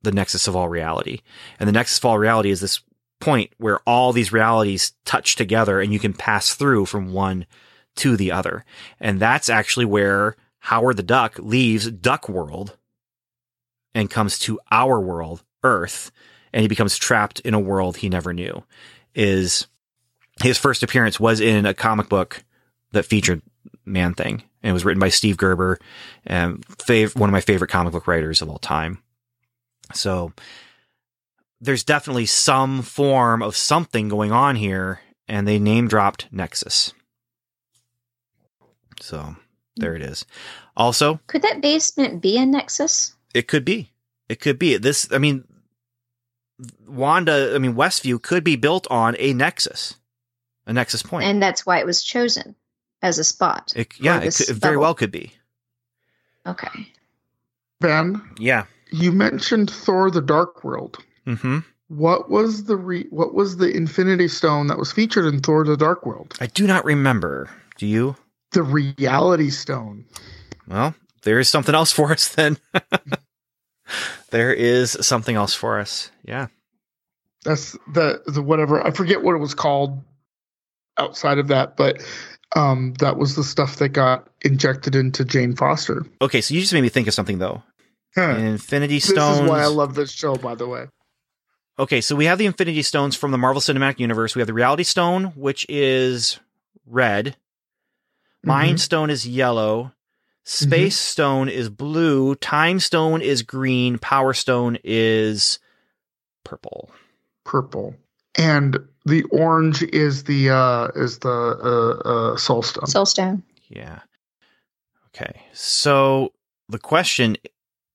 the nexus of all reality, and the nexus of all reality is this point where all these realities touch together, and you can pass through from one to the other, and that's actually where Howard the Duck leaves Duck World and comes to our world, Earth, and he becomes trapped in a world he never knew. Is his first appearance was in a comic book that featured Man Thing, and it was written by Steve Gerber, um, fav- one of my favorite comic book writers of all time. So there's definitely some form of something going on here, and they name dropped Nexus. So there it is. Also, Could that basement be a Nexus? it could be. It could be. This, I mean, Wanda, I mean, Westview could be built on a Nexus, a Nexus point. And that's why it was chosen as a spot. It, yeah, it, could, it very well could be. Okay. Ben, Yeah. You mentioned Thor: The Dark World. hmm What was the re- what was the Infinity Stone that was featured in Thor: The Dark World? I do not remember. Do you? The Reality Stone. Well, there is something else for us then. there is something else for us. Yeah. That's the the whatever I forget what it was called outside of that, but um, that was the stuff that got injected into Jane Foster. Okay, so you just made me think of something though. Infinity Stones. This is why I love this show, by the way. Okay, so we have the Infinity Stones from the Marvel Cinematic Universe. We have the Reality Stone, which is red. Mind Mhm. Stone is yellow. Space Stone is blue. Time Stone is green. Power Stone is purple. purple, and the orange is the uh is the uh, uh soul stone. Soulstone. Yeah. Okay. So the question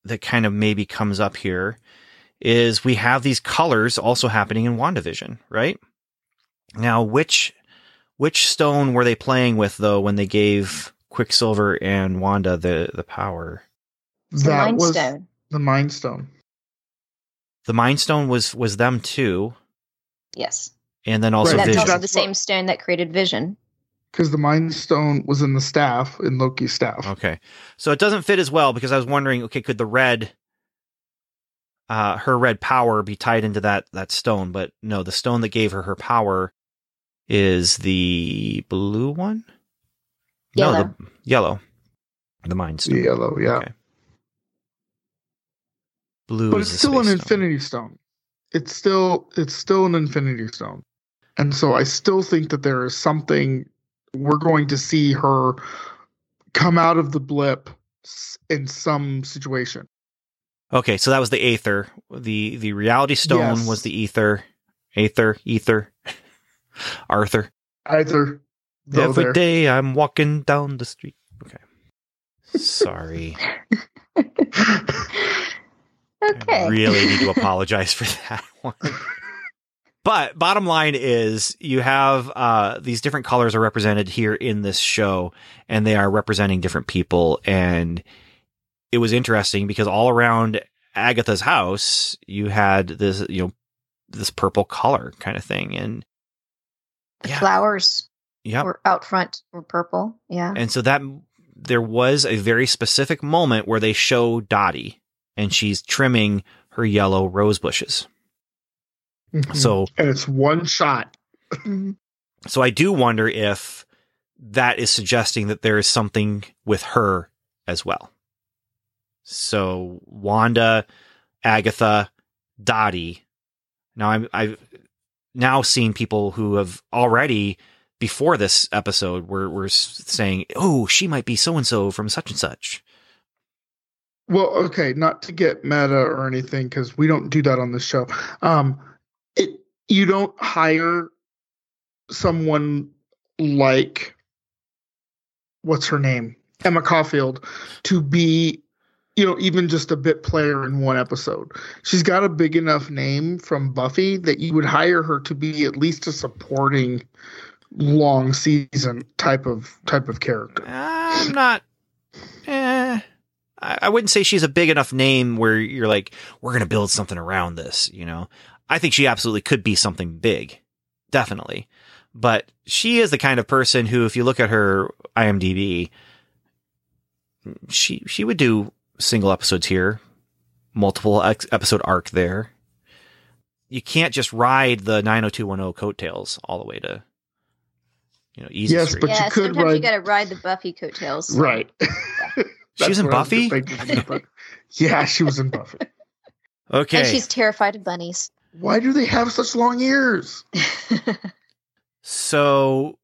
that kind of maybe comes up here is we have these colors also happening in WandaVision, right? Now, which which stone were they playing with though when they gave Quicksilver and Wanda the the power? It's the that Mind was Stone. the mind stone. The Mind Stone was was them too, Yes. and then also Right. That's also the same stone that created Vision. Because the mind stone was in the staff in Loki's staff. Okay. So it doesn't fit as well because I was wondering, okay, could the red uh her red power be tied into that that stone, but no, the stone that gave her her power is the blue one? No, the yellow. The mind The stone. yellow, yeah. Okay. Blue but is it's still an stone. infinity stone. It's still it's still an infinity stone. And so I still think that there is something we're going to see her come out of the blip in some situation. Okay, so that was the Aether. The the reality stone Yes. was the ether. Aether, ether. Arthur. Either though Every there. day I'm walking down the street. Okay. Sorry. Okay. I really need to apologize for that one. But bottom line is you have uh, these different colors are represented here in this show, and they are representing different people. And it was interesting because all around Agatha's house, you had this, you know, this purple color kind of thing. And The Yeah. flowers yeah, were out front were purple. Yeah. And so that there was a very specific moment where they show Dottie and she's trimming her yellow rose bushes. Mhm. So and it's one shot. Mhm. so I do wonder if that is suggesting that there is something with her as well. So Wanda, Agatha, Dottie. Now I'm I've now seen people who have already before this episode were were saying, "Oh, she might be so and so from such and such." Well, okay, not to get meta or anything because we don't do that on the show. Um, it you don't hire someone like what's her name Emma Caulfield to be, you know, even just a bit player in one episode. She's got a big enough name from Buffy that you would hire her to be at least a supporting long season type of type of character. I'm not. Eh, I wouldn't say she's a big enough name where you're like, we're gonna build something around this. You know, I think she absolutely could be something big, definitely. But she is the kind of person who, if you look at her IMDb, she she would do single episodes here, multiple ex- episode arc there. You can't just ride the 90210 coattails all the way to, you know, easy Yes, street. but yeah. you could sometimes you ride- got to ride the Buffy coattails. Right. She was in what I Buffy? thinking, but- yeah, she was in Buffy. Okay. And she's terrified of bunnies. Why do they have such long ears? So,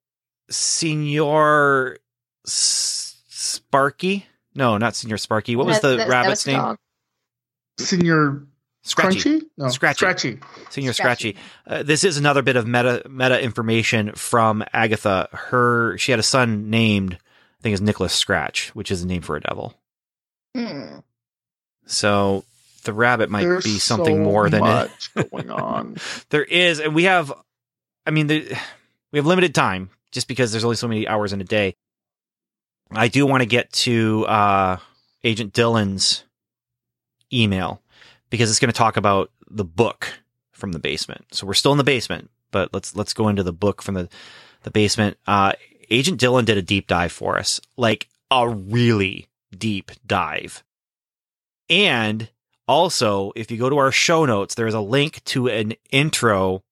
Senor S- Sparky? No, not Senor Sparky. What was That- the that- that rabbit's was name? dog. Senior Scratchy. No, Scratchy. Scratchy. Senor Scratchy. Uh, this is another bit of meta meta information from Agatha. Her she had a son named I think is Nicholas Scratch, which is a name for a devil. Hmm. So the rabbit might There's be something so more than it. much going on. there is, and we have. I mean, the, we have limited time just because there's only so many hours in a day. I do want to get to uh, Agent Dylan's email because it's going to talk about the book from the basement. So we're still in the basement, but let's let's go into the book from the the basement. Uh, Agent Dylan did a deep dive for us, like a really deep dive. And also, if you go to our show notes, there's a link to an intro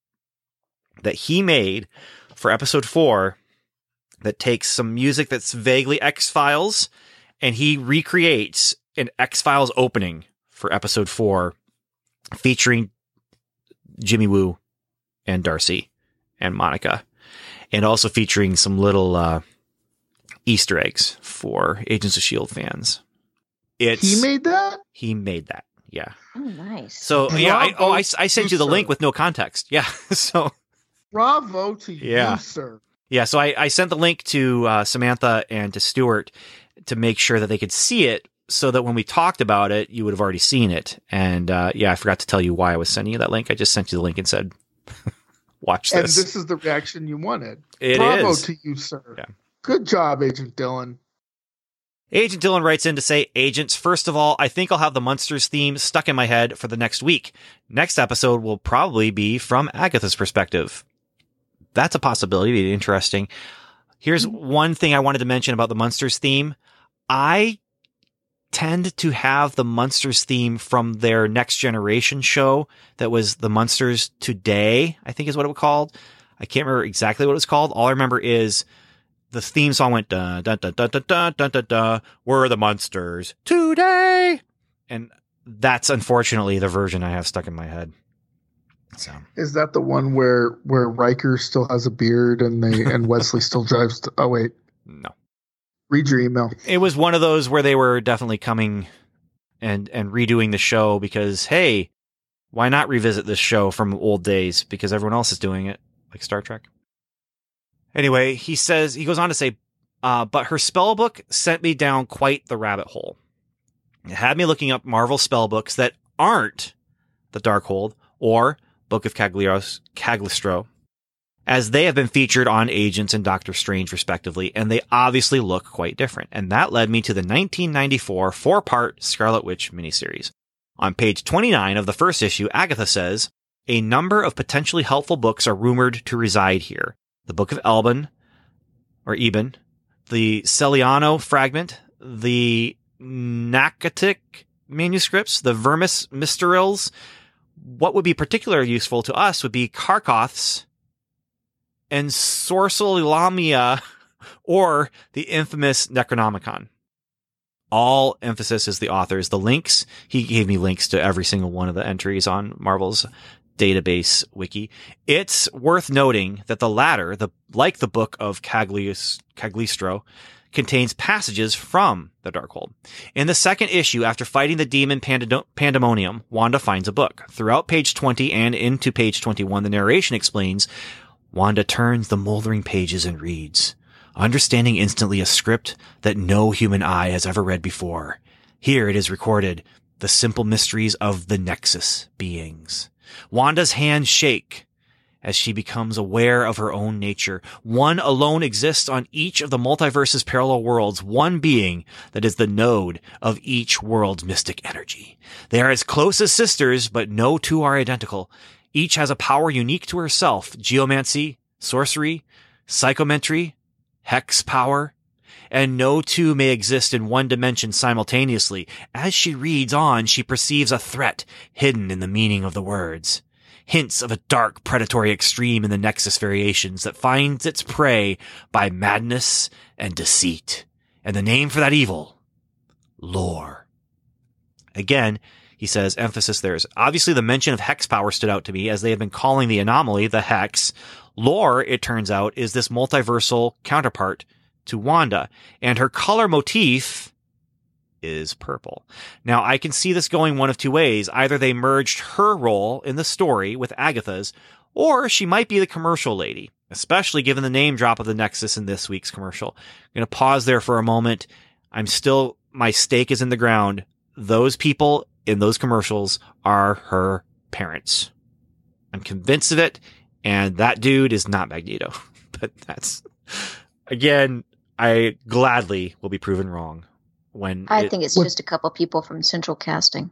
that he made for episode four that takes some music that's vaguely X Files and he recreates an X Files opening for episode four, featuring Jimmy Woo and Darcy and Monica, and also featuring some little uh, Easter eggs for Agents of Shield fans. It's He made that. he made that. Yeah. Oh, nice. So yeah. I, oh, I, I sent you the you, link with no context. Yeah. So Bravo to Yeah. you, sir. yeah. So I, I sent the link to uh, Samantha and to Stuart to make sure that they could see it, so that when we talked about it, you would have already seen it. And uh, yeah, I forgot to tell you why I was sending you that link. I just sent you the link and said, "Watch this." And this." this is the reaction you wanted. It Bravo is. to you, sir. Yeah. Good job, Agent Dylan. Agent Dylan writes in to say, Agents, first of all, I think I'll have the Munsters theme stuck in my head for the next week. Next episode will probably be from Agatha's perspective. That's a possibility. Interesting. Here's mm-hmm. one thing I wanted to mention about the Munsters theme. I tend to have the Munsters theme from their Next Generation show that was the Munsters Today, I think is what it was called. I can't remember exactly what it was called. All I remember is the theme song went dun dun dun dun dun dun dun dun dun. We're the monsters today, and that's unfortunately the version I have stuck in my head. So Is that the one where where Riker still has a beard and they and Wesley still drives? To, oh wait, no, read your email. it was one of those where they were definitely coming and and redoing the show because hey, why not revisit this show from old days because everyone else is doing it like Star Trek. Anyway, he says he goes on to say, uh, but her spell book sent me down quite the rabbit hole. It had me looking up Marvel spell books that aren't the Darkhold or Book of Caglios, Cagliostro, as they have been featured on Agents and Doctor Strange respectively, and they obviously look quite different. And that led me to the 1994 four-part Scarlet Witch miniseries. On page 29 of the first issue, Agatha says, a number of potentially helpful books are rumored to reside here. The Book of Elben, or Eben, the Celaeno fragment, the Pnakotic manuscripts, the Vermis Mysterials. What would be particularly useful to us would be Karkoth's and Sorcelamia or the infamous Necronomicon. All emphasis is the authors. The links, he gave me links to every single one of the entries on Marvel's database wiki. It's worth noting that the latter, the like the book of Caglius, Cagliostro, contains passages from the Darkhold. In the second issue, after fighting the demon Pandemonium, Wanda finds a book. Throughout page 20 and into page 21, the narration explains Wanda turns the moldering pages and reads, understanding instantly a script that no human eye has ever read before. Here it is recorded, the simple mysteries of the Nexus beings. Wanda's hands shake as she becomes aware of her own nature. One alone exists on each of the multiverse's parallel worlds, one being that is the node of each world's mystic energy. They are as close as sisters, but no two are identical. Each has a power unique to herself, geomancy, sorcery, psychometry, hex power, and no two may exist in one dimension simultaneously. As she reads on, she perceives a threat hidden in the meaning of the words. Hints of a dark predatory extreme in the Nexus variations that finds its prey by madness and deceit. And the name for that evil? Lore. Again, he says, emphasis there is obviously the mention of hex power stood out to me as they have been calling the anomaly the hex. Lore, it turns out, is this multiversal counterpart to Wanda, and her color motif is purple. Now, I can see this going one of two ways. Either they merged her role in the story with Agatha's, or she might be the commercial lady, especially given the name drop of the Nexus in this week's commercial. I'm going to pause there for a moment. I'm still, my stake is in the ground. Those people in those commercials are her parents. I'm convinced of it, and that dude is not Magneto. but that's, again, I gladly will be proven wrong when I it- think it's What- just a couple people from Central Casting.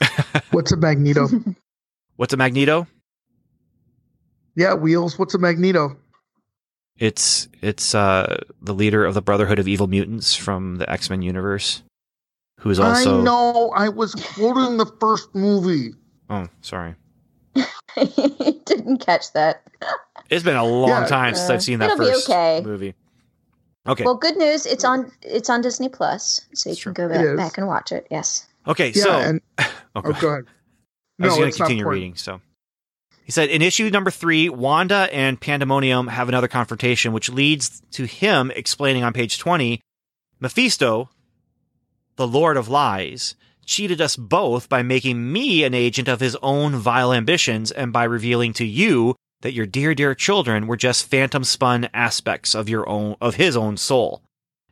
What's a magneto? what's a Magneto? yeah, wheels. What's a magneto? It's it's uh the leader of the Brotherhood of Evil Mutants from the X Men universe, who's also I know. I was quoting the first movie. oh sorry. Didn't catch that. It's been a long Yeah, time since uh, I've seen that it'll be first okay. movie. Okay, Well, good news. It's on. It's on Disney Plus, so you It's can true. go back, back and watch it. Yes. Okay, Yeah, so and oh, oh, go ahead. go ahead. I was going to continue reading. So he said in issue number three, Wanda and Pandemonium have another confrontation, which leads to him explaining on page 20 Mephisto, the Lord of Lies, cheated us both by making me an agent of his own vile ambitions and by revealing to you that your dear, dear children were just phantom spun aspects of your own, of his own soul.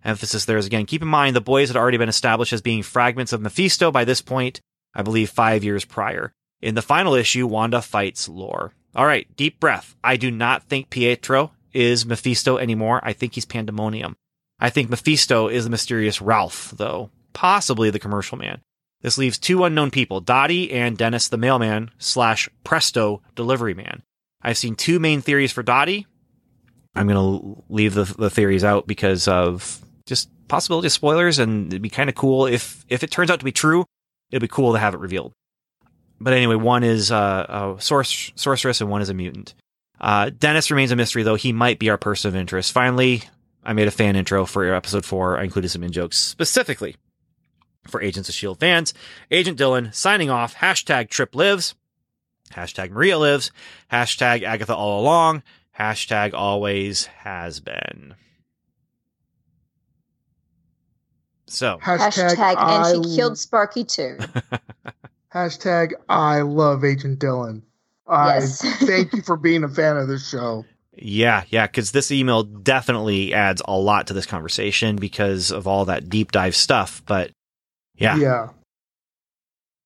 Emphasis there is again. Keep in mind the boys had already been established as being fragments of Mephisto by this point, I believe five years prior. In the final issue, Wanda fights Lore. All right, deep breath. I do not think Pietro is Mephisto anymore. I think he's Pandemonium. I think Mephisto is the mysterious Ralph, though, possibly the commercial man. This leaves two unknown people, Dottie and Dennis the mailman slash Presto delivery man. I've seen two main theories for Dottie. I'm going to leave the, the theories out because of just possibility of spoilers, and it'd be kind of cool if if it turns out to be true. It'd be cool to have it revealed. But anyway, one is uh, a sorc- sorceress and one is a mutant. Uh, Dennis remains a mystery, though. He might be our person of interest. Finally, I made a fan intro for episode four. I included some in jokes specifically for Agents of S.H.I.E.L.D. fans. Agent Dylan signing off. Hashtag Trip Lives. Hashtag Maria Lives. Hashtag Agatha All Along. Hashtag Always Has Been. So, Hashtag, Hashtag, I, and she killed Sparky too. Hashtag I love Agent Dylan. I Yes. thank you for being a fan of this show. Yeah, yeah, because this email definitely adds a lot to this conversation because of all that deep dive stuff. But yeah. Yeah.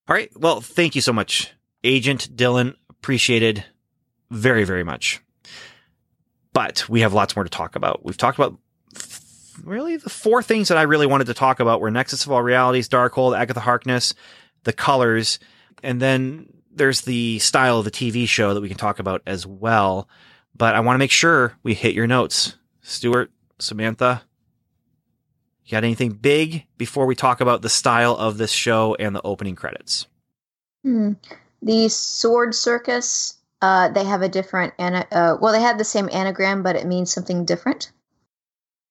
All right. Well, thank you so much, Agent Dylan. Appreciated very, very much. But we have lots more to talk about. We've talked about really the four things that I really wanted to talk about were Nexus of All Realities, Darkhold, Agatha Harkness, the colors, and then there's the style of the TV show that we can talk about as well. But I want to make sure we hit your notes. Stuart, Samantha, you got anything big before we talk about the style of this show and the opening credits? Hmm. The Sword Circus, uh, they have a different, ana- uh, well, they have the same anagram, but it means something different.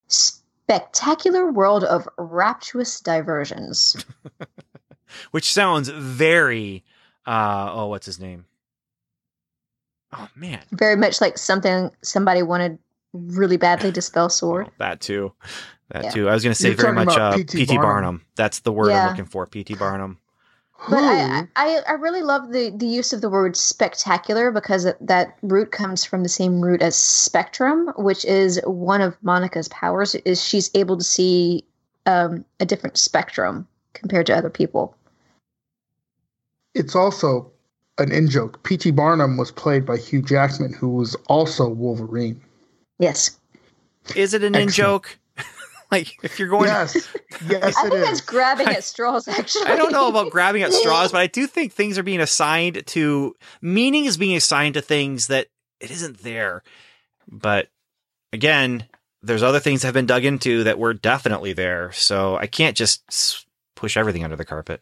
Spectacular world of rapturous diversions. Which sounds very, uh, oh, what's his name? Oh, man. Very much like something somebody wanted really badly to spell sword. Oh, that too. That Yeah. too. I was going to say You're very much uh, P.T. P.T. Barnum. Barnum. That's the word Yeah. I'm looking for. P.T. Barnum. But I, I, I really love the, the use of the word spectacular because it, that root comes from the same root as spectrum, which is one of Monica's powers. Is she's able to see um, a different spectrum compared to other people. it's also an in joke. P.T. Barnum was played by Hugh Jackman, who was also Wolverine. Yes, Is it an in Excellent. joke? like, if you're going, Yes, yes, I it think that's grabbing I- at straws. Actually, I don't know about grabbing at straws, but I do think things are being assigned to meaning is being assigned to things that it isn't there. But again, there's other things that have been dug into that were definitely there. So I can't just push everything under the carpet.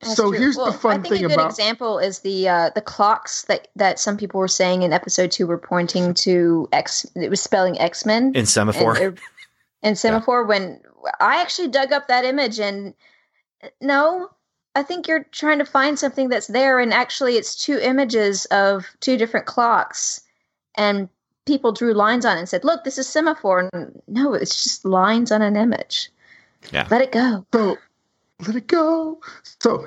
That's So true. here's the Well, fun I think a good about- example is the uh, the clocks that that some people were saying in episode two were pointing to X. It was spelling X Men In semaphore. And, and semaphore. When I actually dug up that image, and no, I think you're trying to find something that's there, and actually, it's two images of two different clocks, and people drew lines on it and said, "Look, this is semaphore." And no, it's just lines on an image. Yeah. let it go. So let it go. So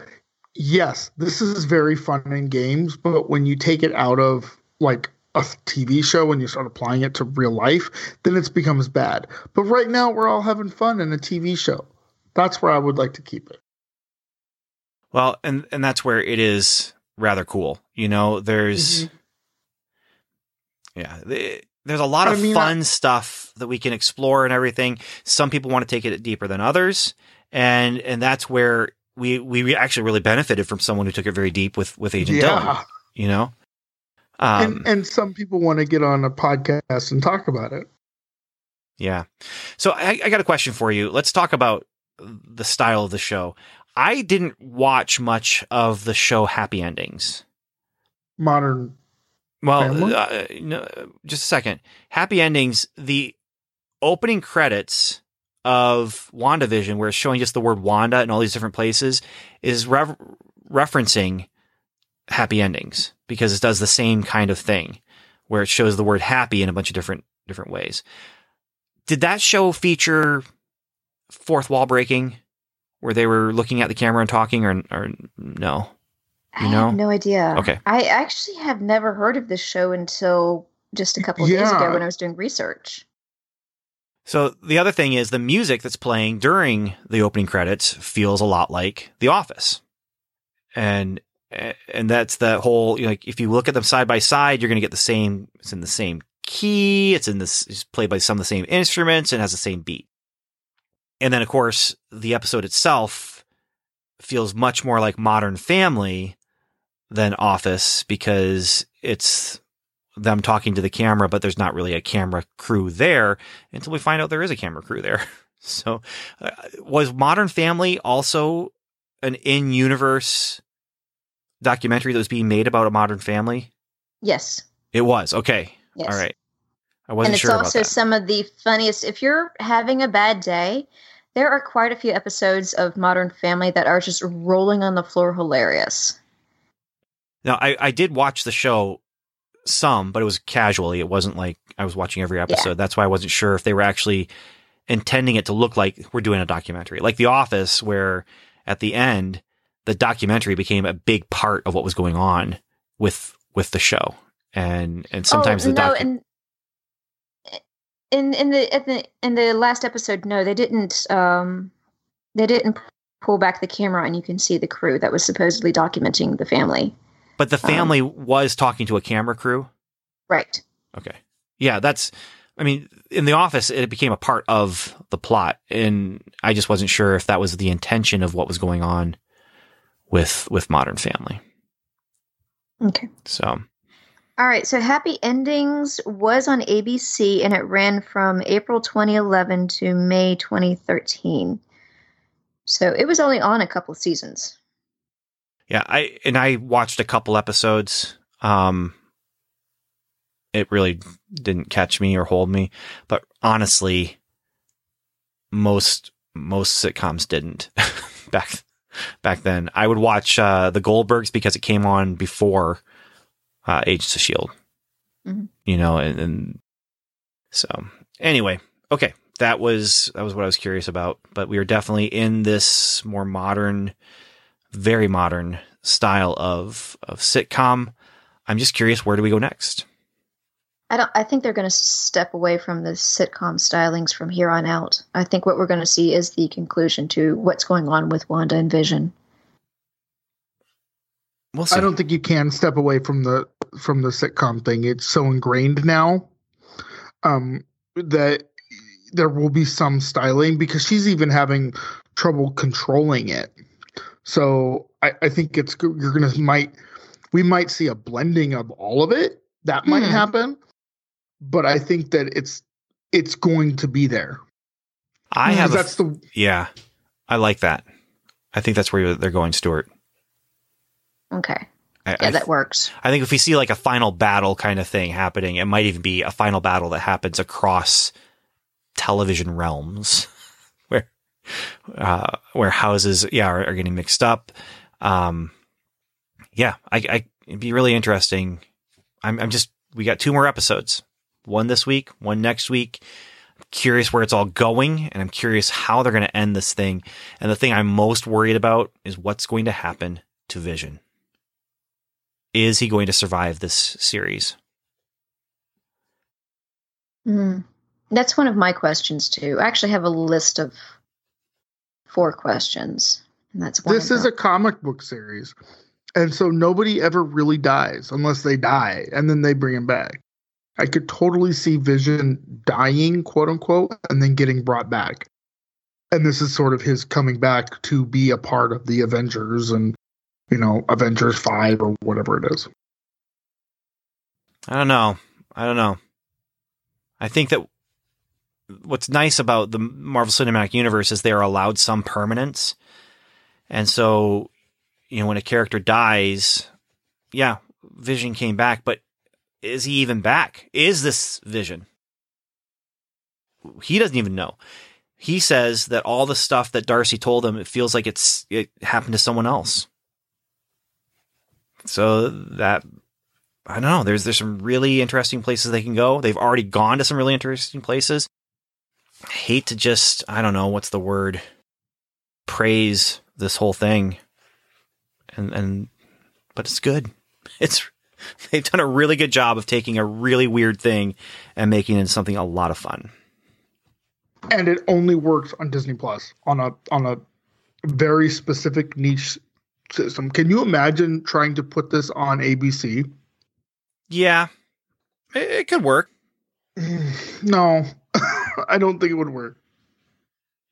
yes, this is very fun in games, but when you take it out of like a TV show and you start applying it to real life, then it becomes bad. But right now we're all having fun in a TV show. That's where I would like to keep it. Well, and and that's where it is rather cool. You know, there's Mhm. yeah, the- there's a lot I of mean, fun stuff that we can explore and everything. Some people want to take it deeper than others, and and that's where we we actually really benefited from someone who took it very deep with with Agent. Yeah. You know, um, and and some people want to get on a podcast and talk about it. Yeah. So I, I got a question for you. Let's talk about the style of the show. I didn't watch much of the show Happy Endings. Modern Well, uh, no, just a second. Happy Endings, the opening credits of WandaVision, where it's showing just the word Wanda in all these different places, is re- referencing happy endings because it does the same kind of thing where it shows the word happy in a bunch of different different ways. Did that show feature fourth wall breaking where they were looking at the camera and talking or or no? You I know? have no idea. Okay. I actually have never heard of this show until just a couple of days ago when I was doing research. So the other thing is the music that's playing during the opening credits feels a lot like The Office. And and that's the whole like if you look at them side by side, you're going to get the same it's in the same key, it's in this it's played by some of the same instruments and has the same beat. And then of course, the episode itself feels much more like Modern Family than Office because it's them talking to the camera, but there's not really a camera crew there until we find out there is a camera crew there. So, uh, was Modern Family also an in universe documentary that was being made about a modern family? Yes. It was. Okay. Yes. All right. I and wasn't it's sure also some of the funniest. If you're having a bad day, there are quite a few episodes of Modern Family that are just rolling on the floor hilarious. Now, I, I did watch the show some, but it was casually. It wasn't like I was watching every episode. That's why I wasn't sure if they were actually intending it to look like we're doing a documentary, like The Office, where at the end the documentary became a big part of what was going on with with the show, and and sometimes oh, the no, and in in the in the in the last episode, no, they didn't. Um, they didn't pull back the camera, and you can see the crew that was supposedly documenting the family. but the um, family was talking to a camera crew. Right. Okay. Yeah, that's I mean, in the office it became a part of the plot and I just wasn't sure if that was the intention of what was going on with with Modern Family. Okay. So, All right, so Happy Endings was on ABC and it ran from April 2011 to May 2013. So it was only on a couple of seasons. yeah, I and I watched a couple episodes um it really didn't catch me or hold me, but honestly most most sitcoms didn't back back then. I would watch uh, the Goldbergs because it came on before uh, Agents of Shield. Mhm. You know, and, and so anyway, okay, that was that was what I was curious about. But we are definitely in this more modern, very modern style of of sitcom. I'm just curious, where do we go next? I don't I think they're going to step away from the sitcom stylings from here on out. I think what we're going to see is the conclusion to what's going on with Wanda and Vision. We'll see. I don't think you can step away from the from the sitcom thing. It's so ingrained now um, that there will be some styling because she's even having trouble controlling it. So I, I think it's you're gonna might we might see a blending of all of it. That might Hmm. happen, but I think that it's it's going to be there. I have a that's the Yeah, I like that. I think that's where they're going, Stuart. Okay. I, Yeah, I, that works. I think if we see like a final battle kind of thing happening, it might even be a final battle that happens across television realms, where uh, where houses, yeah, are, are getting mixed up. Um, yeah, I, I it'd be really interesting. I'm, I'm just we got two more episodes, one this week, one next week. I'm curious where it's all going, and I'm curious how they're going to end this thing. And the thing I'm most worried about is what's going to happen to Vision. Is he going to survive this series? Hmm. That's one of my questions too. I actually have a list of four questions, and that's one. this of is them. a comic book series, and so nobody ever really dies unless they die, and then they bring him back. I could totally see Vision dying, quote unquote, and then getting brought back. And this is sort of his coming back to be a part of the Avengers and, you know, Avengers 5 or whatever it is. I don't know. I don't know. I think that what's nice about the Marvel Cinematic Universe is they're allowed some permanence. And so, you know, when a character dies, yeah, Vision came back, but is he even back? Is this Vision? He doesn't even know. he says that all the stuff that Darcy told him, it feels like it's it happened to someone else. So that I don't know. There's there's some really interesting places they can go. They've already gone to some really interesting places. I hate to just I don't know what's the word praise this whole thing, and and but it's good. It's they've done a really good job of taking a really weird thing and making it something a lot of fun. And it only works on Disney Plus on a on a very specific niche system. Can you imagine trying to put this on ABC? Yeah, it, it could work. No, I don't think it would work.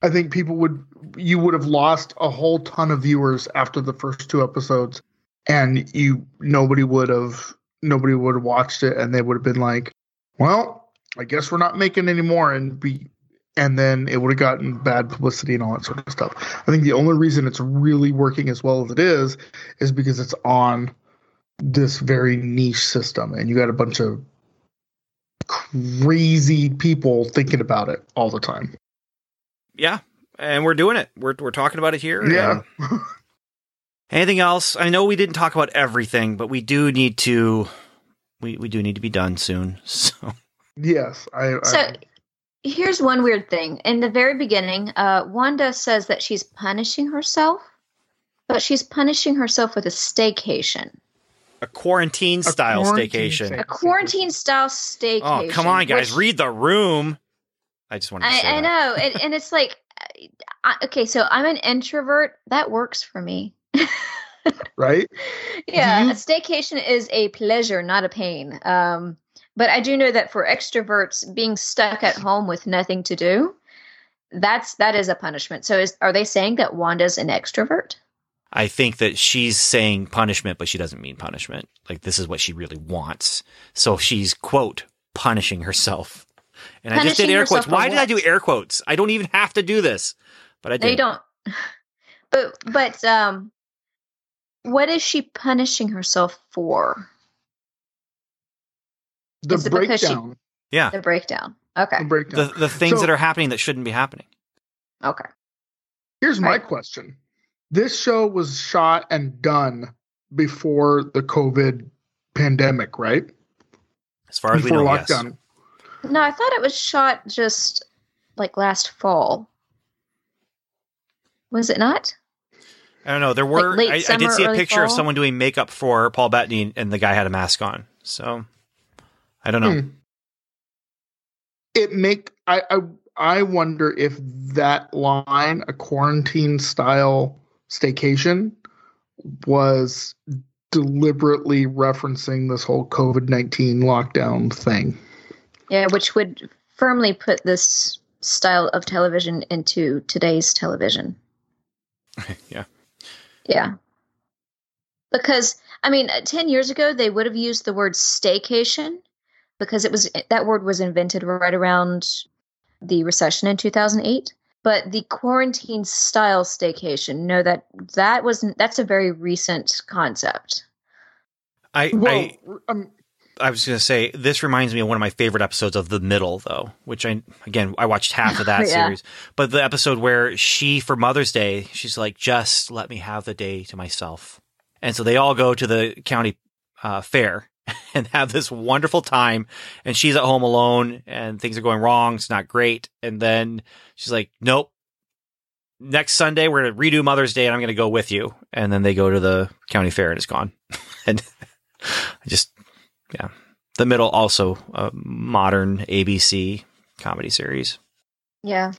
I think people would you would have lost a whole ton of viewers after the first two episodes, and you nobody would have nobody would have watched it, and they would have been like, "Well, I guess we're not making any more," and be and then it would have gotten bad publicity and all that sort of stuff. I think the only reason it's really working as well as it is is because it's on this very niche system, and you got a bunch of crazy people thinking about it all the time. Yeah, and we're doing it. We're we're talking about it here. Yeah. and Anything else? I know we didn't talk about everything, but we do need to. We we do need to be done soon. So yes, I. So I here's one weird thing. In the very beginning, uh, Wanda says that she's punishing herself, but she's punishing herself with a staycation, a quarantine style quarantine staycation. a quarantine style staycation. Oh come on, guys! which- Read the room. I just want to say I, I that. know, and, and it's like, I, okay, so I'm an introvert. That works for me. right. yeah, you- a staycation is a pleasure, not a pain. Um, but I do know that for extroverts, being stuck at home with nothing to do, that's that is a punishment. So, is are they saying that Wanda's an extrovert? I think that she's saying punishment, but she doesn't mean punishment. Like this is what she really wants. So she's quote punishing herself. And I just did air quotes. for Why did I do air quotes? I don't even have to do this, but I did. They don't. But but um, what is she punishing herself for? The Is it because she- breakdown. Yeah, The breakdown. Okay. The breakdown. the the things So- that are happening that shouldn't be happening. Okay. Here's my Right. question. This show was shot and done before the COVID pandemic, right? As far as we before know, yes. lockdown. No, I thought it was shot just like last fall. Was it not? I don't know. There were. late I, I did see a early picture of someone doing makeup for Paul Bettany, and the guy had a mask on. So I don't know. Hmm. It make I, I I wonder if that line, a quarantine style staycation, was deliberately referencing this whole COVID nineteen lockdown thing. Yeah, which would firmly put this style of television into today's television. Yeah. Yeah. Because I mean, uh, 10 years ago they would have used the word staycation because it was that word was invented right around the recession in 2008. But the quarantine style staycation, no that that wasn't that's a very recent concept. I Well, I um, I was going to say this reminds me of one of my favorite episodes of The Middle, though, which I again I watched half of that Yeah. series, but the episode where she for Mother's Day she's like, just let me have the day to myself, and so they all go to the county uh, fair and have this wonderful time, and she's at home alone and things are going wrong, it's not great, and then she's like, nope. Next Sunday, we're going to redo Mother's Day, and I'm going to go with you. And then they go to the county fair, and it's gone. and I just yeah. The Middle also a modern ABC comedy series. Yeah.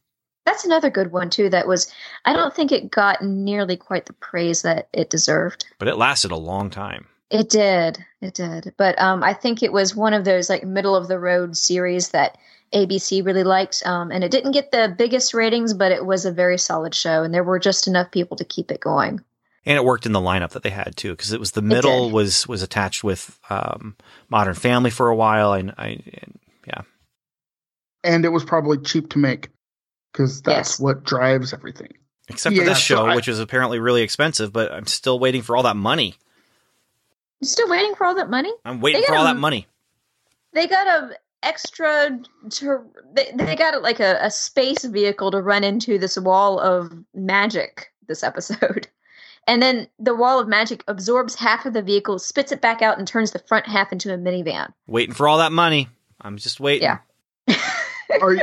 That's another good one too that was I don't think it got nearly quite the praise that it deserved. But it lasted a long time. It did. It did. But um, I think it was one of those like middle of the road series that ABC really liked. Um, and it didn't get the biggest ratings, but it was a very solid show. And there were just enough people to keep it going. And it worked in the lineup that they had too, because it was the middle was was attached with um, Modern Family for a while, and I and, yeah, and it was probably cheap to make because that's Yes. what drives everything. except for Yeah, this so show, I- which was apparently really expensive. But I'm still waiting for all that money. You still waiting for all that money? I'm waiting for all got that money. They got a extra to they, they got like a, a space vehicle to run into this wall of magic this episode and then the wall of magic absorbs half of the vehicle spits it back out and turns the front half into a minivan Waiting for all that money. I'm just waiting. Yeah. Are you,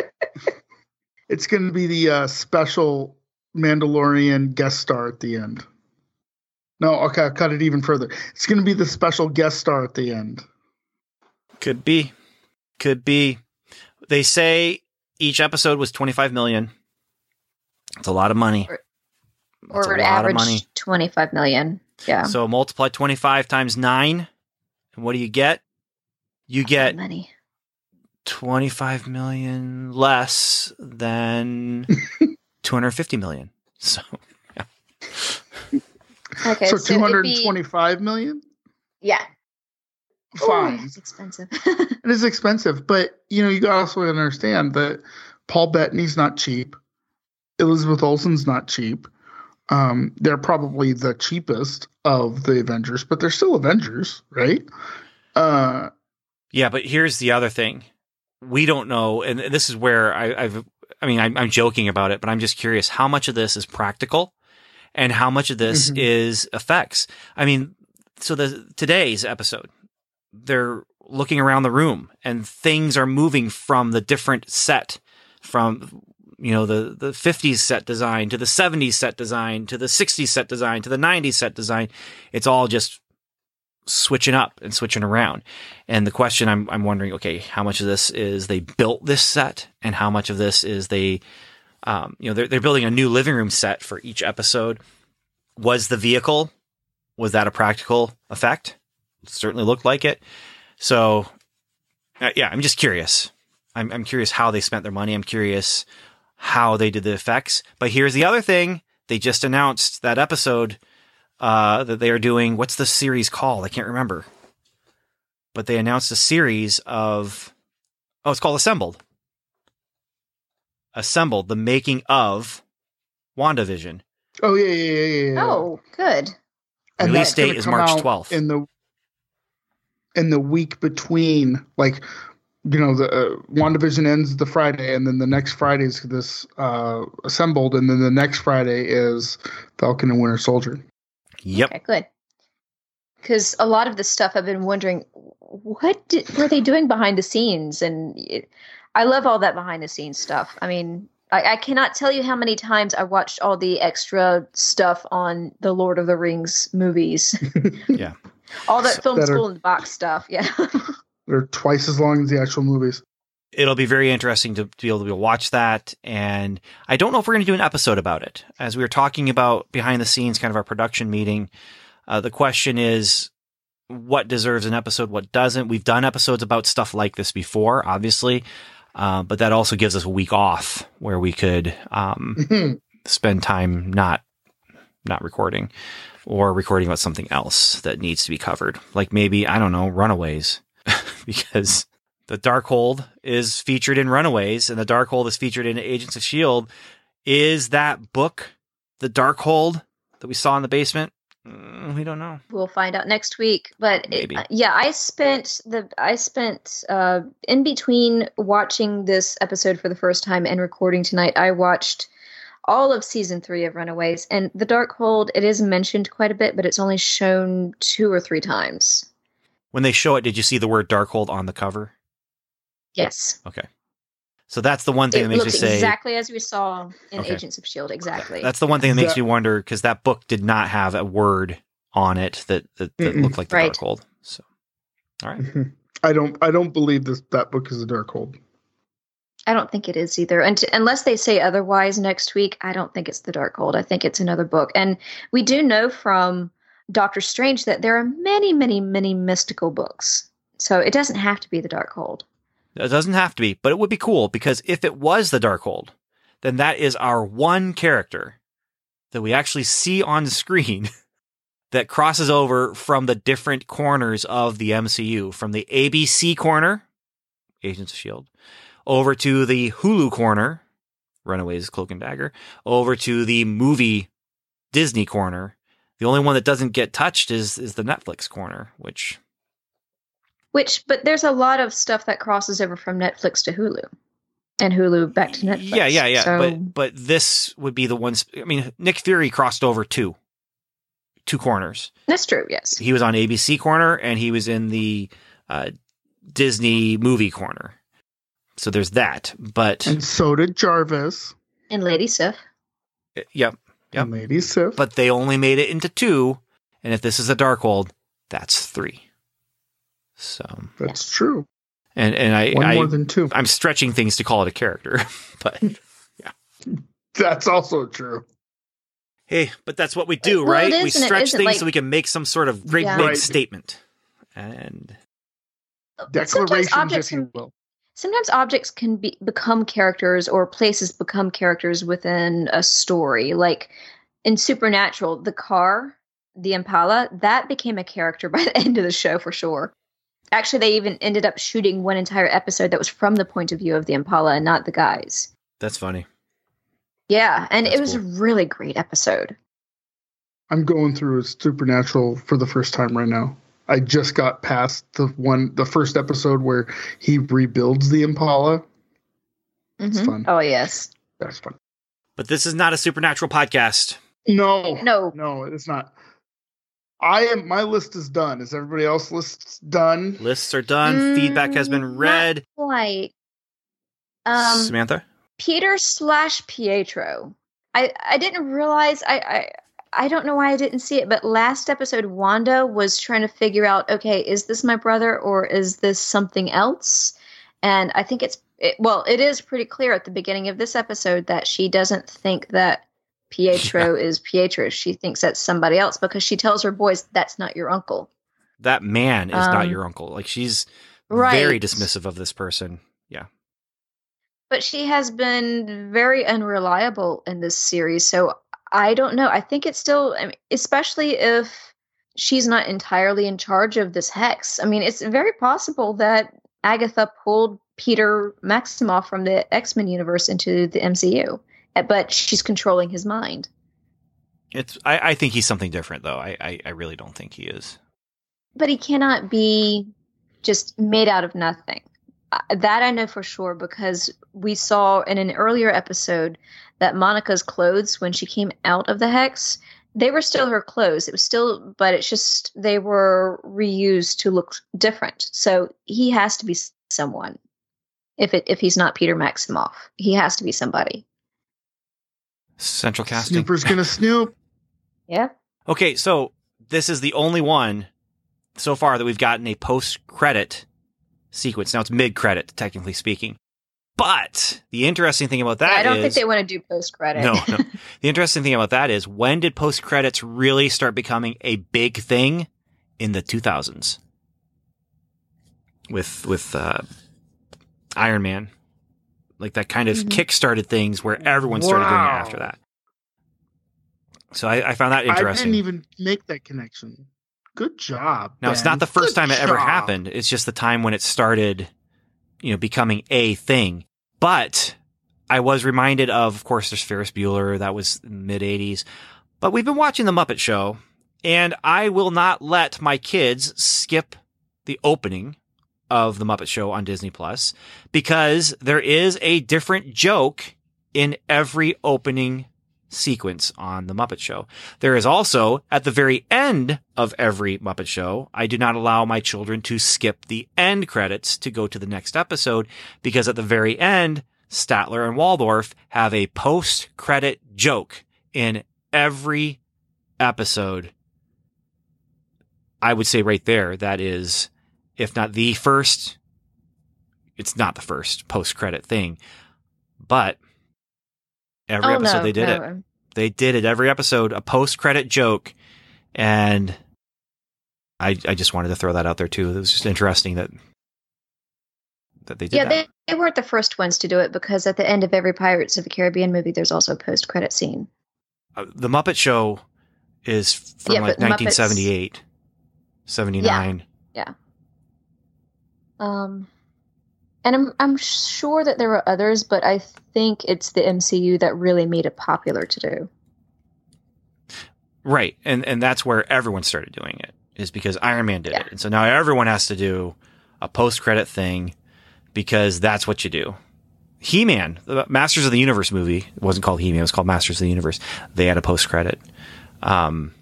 it's going to be the uh, special Mandalorian guest star at the end. No, okay, I'll cut it even further. It's going to be the special guest star at the end. Could be. Could be. They say each episode was 25 million. It's a lot of money. Or- That's or lot of average money. 25 million yeah So multiply 25 times 9. And what do you get? You get money 25 million less than 250 million. So okay so so two be- and twenty-five million. yeah Ooh, Fine, it's expensive it is expensive, but you know you got to also understand that Paul Bettany's not cheap. Elizabeth Olsen's not cheap. Um, they're probably the cheapest of the Avengers, but they're still Avengers, right? Uh, Yeah, but here's the other thing. We don't know, and this is where I, I've. I mean, I'm, I'm joking about it, but I'm just curious how much of this is practical, and how much of this Mhm. is effects. I mean, so the today's episode, they're looking around the room, and things are moving from the different set, from you know the the 50s set design to the 70s set design to the 60s set design to the 90s set design. It's all just switching up and switching around. And the question I'm I'm wondering, okay, how much of this is they built this set, and how much of this is they, um, you know, they're they're building a new living room set for each episode. Was the vehicle, was that a practical effect? It certainly looked like it. So, uh, yeah, I'm just curious. I'm I'm curious how they spent their money. I'm curious how they did the effects. But here's the other thing: they just announced that episode uh, that they are doing. What's the series called? I can't remember. But they announced a series of. Oh, it's called Assembled. Assembled, the making of WandaVision. oh yeah, yeah, yeah, yeah. yeah. oh good and Release date is March 12th. in the in the week between like you know the uh, division ends the Friday and then the next Friday is this uh assembled and then the next Friday is Falcon and Winter Soldier. Yep. Okay, good. Because a lot of this stuff I've been wondering, what did, were they doing behind the scenes? And it, I love all that behind the scenes stuff. I mean, I, I cannot tell you how many times I watched all the extra stuff on the Lord of the Rings movies. Yeah. all that So- film That are- school in the box stuff. Yeah. They're twice as long as the actual movies. It'll be very interesting to, to be able to watch that. And I don't know if we're going to do an episode about it. As we were talking about behind the scenes, kind of our production meeting, uh, the question is what deserves an episode, what doesn't. We've done episodes about stuff like this before, obviously. Uh, but that also gives us a week off where we could um, Mhm. spend time not not recording or recording about something else that needs to be covered. Like maybe, I don't know, Runaways. because the Darkhold is featured in Runaways and the Darkhold is featured in Agents of Shield. Is that book the Darkhold that we saw in the basement? Mm, we don't know. we'll find out next week but it- Maybe. uh, yeah i spent the i spent uh in between watching this episode for the first time and recording tonight i watched all of season three of runaways and the Darkhold it is mentioned quite a bit but it's only shown two or three times When they show it, did you see the word Darkhold on the cover? yes Okay. So that's the one thing it that makes me looks say exactly as we saw in Okay. agents of shield exactly that's the one thing that makes That- me wonder because that book did not have a word on it that that, that looked like the Right. Darkhold. So, all right. Mhm. I don't I don't believe this that book is a Darkhold. I don't think it is either. And unless they say otherwise next week, I don't think it's the Darkhold. I think it's another book. And we do know from Doctor Strange that there are many, many, many mystical books. So it doesn't have to be the Darkhold. It doesn't have to be, but it would be cool because if it was the Darkhold, then that is our one character that we actually see on screen that crosses over from the different corners of the MCU, from the ABC corner, Agents of Shield, over to the Hulu corner, Runaways Cloak and Dagger, over to the movie Disney corner. The only one that doesn't get touched is is the Netflix corner, which Which, but there's a lot of stuff that crosses over from Netflix to Hulu, and Hulu back to Netflix. Yeah, yeah, yeah. So, But but this would be the ones. I mean, Nick Fury crossed over two, two corners. that's true. Yes. He was on ABC corner and he was in the uh, Disney movie corner. So there's that. But And so did Jarvis And Lady Sif. yep, Yep. and Lady Sif. but they only made it into two. And if this is a Darkhold, that's three. So That's true. and and I, One I more than two. I'm stretching things to call it a character, but yeah, That's also true. hey, but that's what we do, Well, right? it we is and it stretch things like- so we can make some sort of great Yeah. big Right. statement. And Sometimes Declarations, if you will. Sometimes objects can be become characters or places become characters within a story like in supernatural the car the impala that became a character by the end of the show for sure actually they even ended up shooting one entire episode that was from the point of view of the impala and not the guys that's funny. yeah and That's it was cool. a really great episode I'm going through Supernatural for the first time right now. I just got past the one, the first episode where he rebuilds the Impala. It's Mhm. fun. oh yes That's fun. But this is not a supernatural podcast. No, no no, it's not. I am. My list is done. Is everybody else lists done? Lists are done. Feedback has Mm, been not read. quite um Samantha? Peter slash Pietro. I I didn't realize I I, I don't know why I didn't see it, but last episode Wanda was trying to figure out, okay, is this my brother or is this something else? And I think it's it, well, it is pretty clear at the beginning of this episode that she doesn't think that Pietro is Pietro. She thinks that's somebody else because she tells her boys that's not your uncle. That man is not Um, your uncle. Like she's Right. very dismissive of this person. Yeah. but she has been very unreliable in this series so i don't know i think it's still I mean, especially if she's not entirely in charge of this hex i mean it's very possible that agatha pulled peter maximoff from the x-men universe into the mcu uh, but she's controlling his mind It's I, I think he's something different though. I, I, I really don't think he is. but he cannot be just made out of nothing. That I know for sure because we saw in an earlier episode that Monica's clothes, when she came out of the hex, they were still her clothes. It was still, but it's just they were reused to look different. So he has to be someone. If it if he's not Peter Maximoff, he has to be somebody. Central casting. Snooper's gonna snoop. Yeah. Okay, so this is the only one so far that we've gotten a post credit sequence. Now it's mid credit, technically speaking. But the interesting thing about that I don't is- think they want to do post credit. No, no. The interesting thing about that is when did post credits really start becoming a big thing? In the 2000s. With with uh, Iron Man. Like that kind of Mhm. kick-started things where everyone started doing it after that. So I, I found that interesting. I didn't even make that connection. Good job. Now it's not the first Good time it ever happened. It's just the time when it started, you know, becoming a thing. But I was reminded of, of course, there's Ferris Bueller. That was mid '80s. But we've been watching the Muppet Show, and I will not let my kids skip the opening of the Muppet Show on Disney Plus because there is a different joke in every opening sequence on the Muppet Show. There is also at the very end of every Muppet Show, I do not allow my children to skip the end credits to go to the next episode because at the very end, Statler and Waldorf have a post credit joke in every episode. I would say right there, that is, if not the first, it's not the first post credit thing, but every Oh, episode no, they did it they did it every episode a post credit joke and I I just wanted to throw that out there too. It was just interesting that that they did Yeah, that. they, they weren't the first ones to do it because at the end of every Pirates of the Caribbean movie, there's also a post credit scene. Uh, the Muppet Show is from Yeah, like but Muppets- 1978, 79. Um, and I'm I'm sure that there were others, but I think it's the MCU that really made it popular to do. Right. And and that's where everyone started doing it is because Iron Man did Yeah. it. And so now everyone has to do a post credit thing because that's what you do. He Man, the Masters of the Universe movie, it wasn't called He Man, it was called Masters of the Universe. They had a post credit. Um,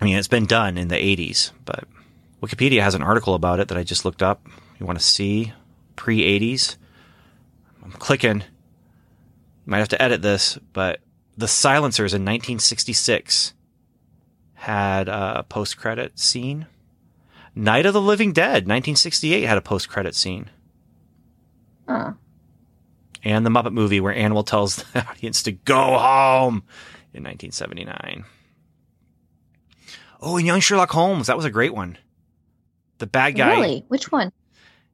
I mean, it's been done in the 80s, but Wikipedia has an article about it that I just looked up. You want to see pre 80s? I'm clicking. Might have to edit this, but the Silencers in 1966 had a post credit scene. Night of the Living Dead 1968 had a post credit scene. Huh. And the Muppet movie where Animal tells the audience to go home in 1979. Oh, and Young Sherlock Holmes. That was a great one. The bad guy. Really? Which one?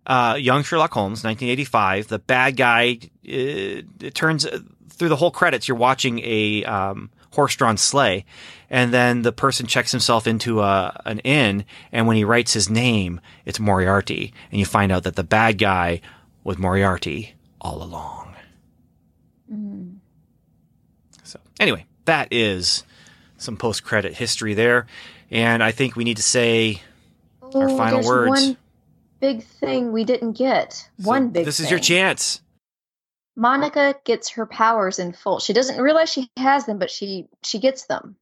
Uh, Young Sherlock Holmes, 1985. The bad guy. It, it turns through the whole credits. You're watching a um, horse-drawn sleigh, and then the person checks himself into a, an inn, and when he writes his name, it's Moriarty, and you find out that the bad guy was Moriarty all along. Mm. So anyway, that is some post-credit history there, and I think we need to say our Oh, final words. One big thing we didn't get. So one big. This is your chance. Monica gets her powers in full. She doesn't realize she has them, but she she gets them,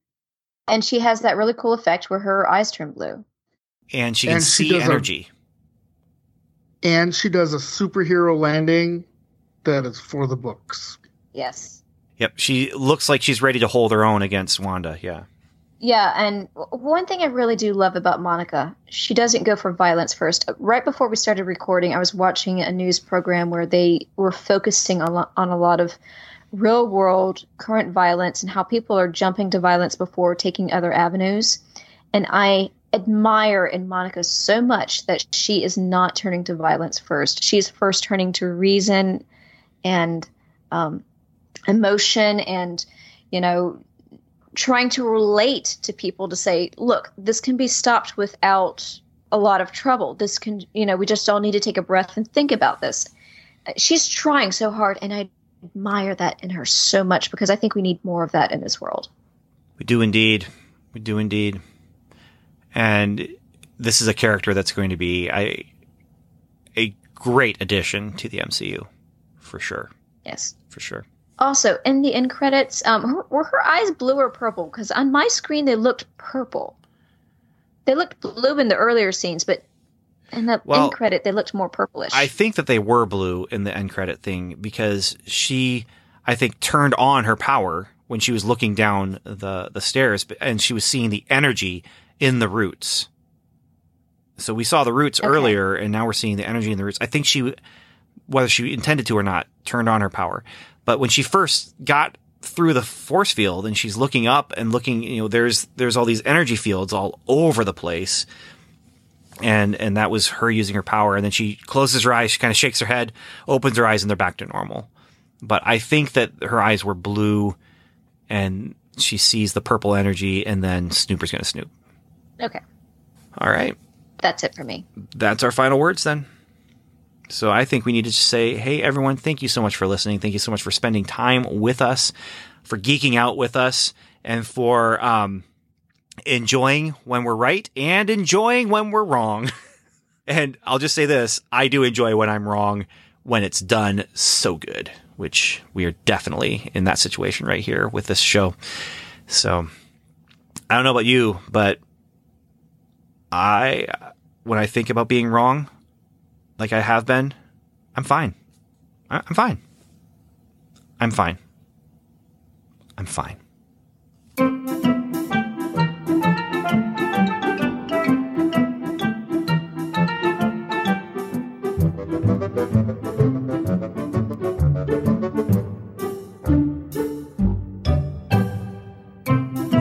and she has that really cool effect where her eyes turn blue. And she can And she see a- energy. And she does a superhero landing that is for the books. Yes. Yep, she looks like she's ready to hold her own against Wanda. Yeah. Yeah, and one thing I really do love about Monica, she doesn't go for violence first. Right before we started recording, I was watching a news program where they were focusing on, on a lot of real world current violence and how people are jumping to violence before taking other avenues. And I admire in Monica so much that she is not turning to violence first. She's first turning to reason and um, emotion and, you know, trying to relate to people to say, look, this can be stopped without a lot of trouble. This can, you know, we just all need to take a breath and think about this. She's trying so hard, and I admire that in her so much because I think we need more of that in this world. We do indeed. We do indeed. And this is a character that's going to be a, a great addition to the MCU. For sure. Yes. For sure. Also, in the end credits, um, her, were her eyes blue or purple? Because on my screen they looked purple. They looked blue in the earlier scenes, but in the Well, end credit they looked more purplish. I think that they were blue in the end credit thing because she, I think, turned on her power when she was looking down the, the stairs and she was seeing the energy in the roots. So we saw the roots Okay. earlier and now we're seeing the energy in the roots. I think she, whether she intended to or not, turned on her power. But when she first got through the force field and she's looking up and looking, you know, there's, there's all these energy fields all over the place. And and that was her using her power. And then she closes her eyes she kind of shakes her head opens her eyes and they're back to normal. But i think that her eyes were blue and she sees the purple energy and then snooper's going to snoop. Okay, all right. That's it for me. that's our final words then so i think we need to just say hey everyone thank you so much for listening. Thank you so much for spending time with us for geeking out with us and for um, enjoying when we're right and enjoying when we're wrong. And i'll just say this i do enjoy when i'm wrong when it's done so good which we are definitely in that situation right here with this show. So i don't know about you but i when i think about being wrong like I have been, I'm fine. I- I'm fine. I'm fine. I'm fine.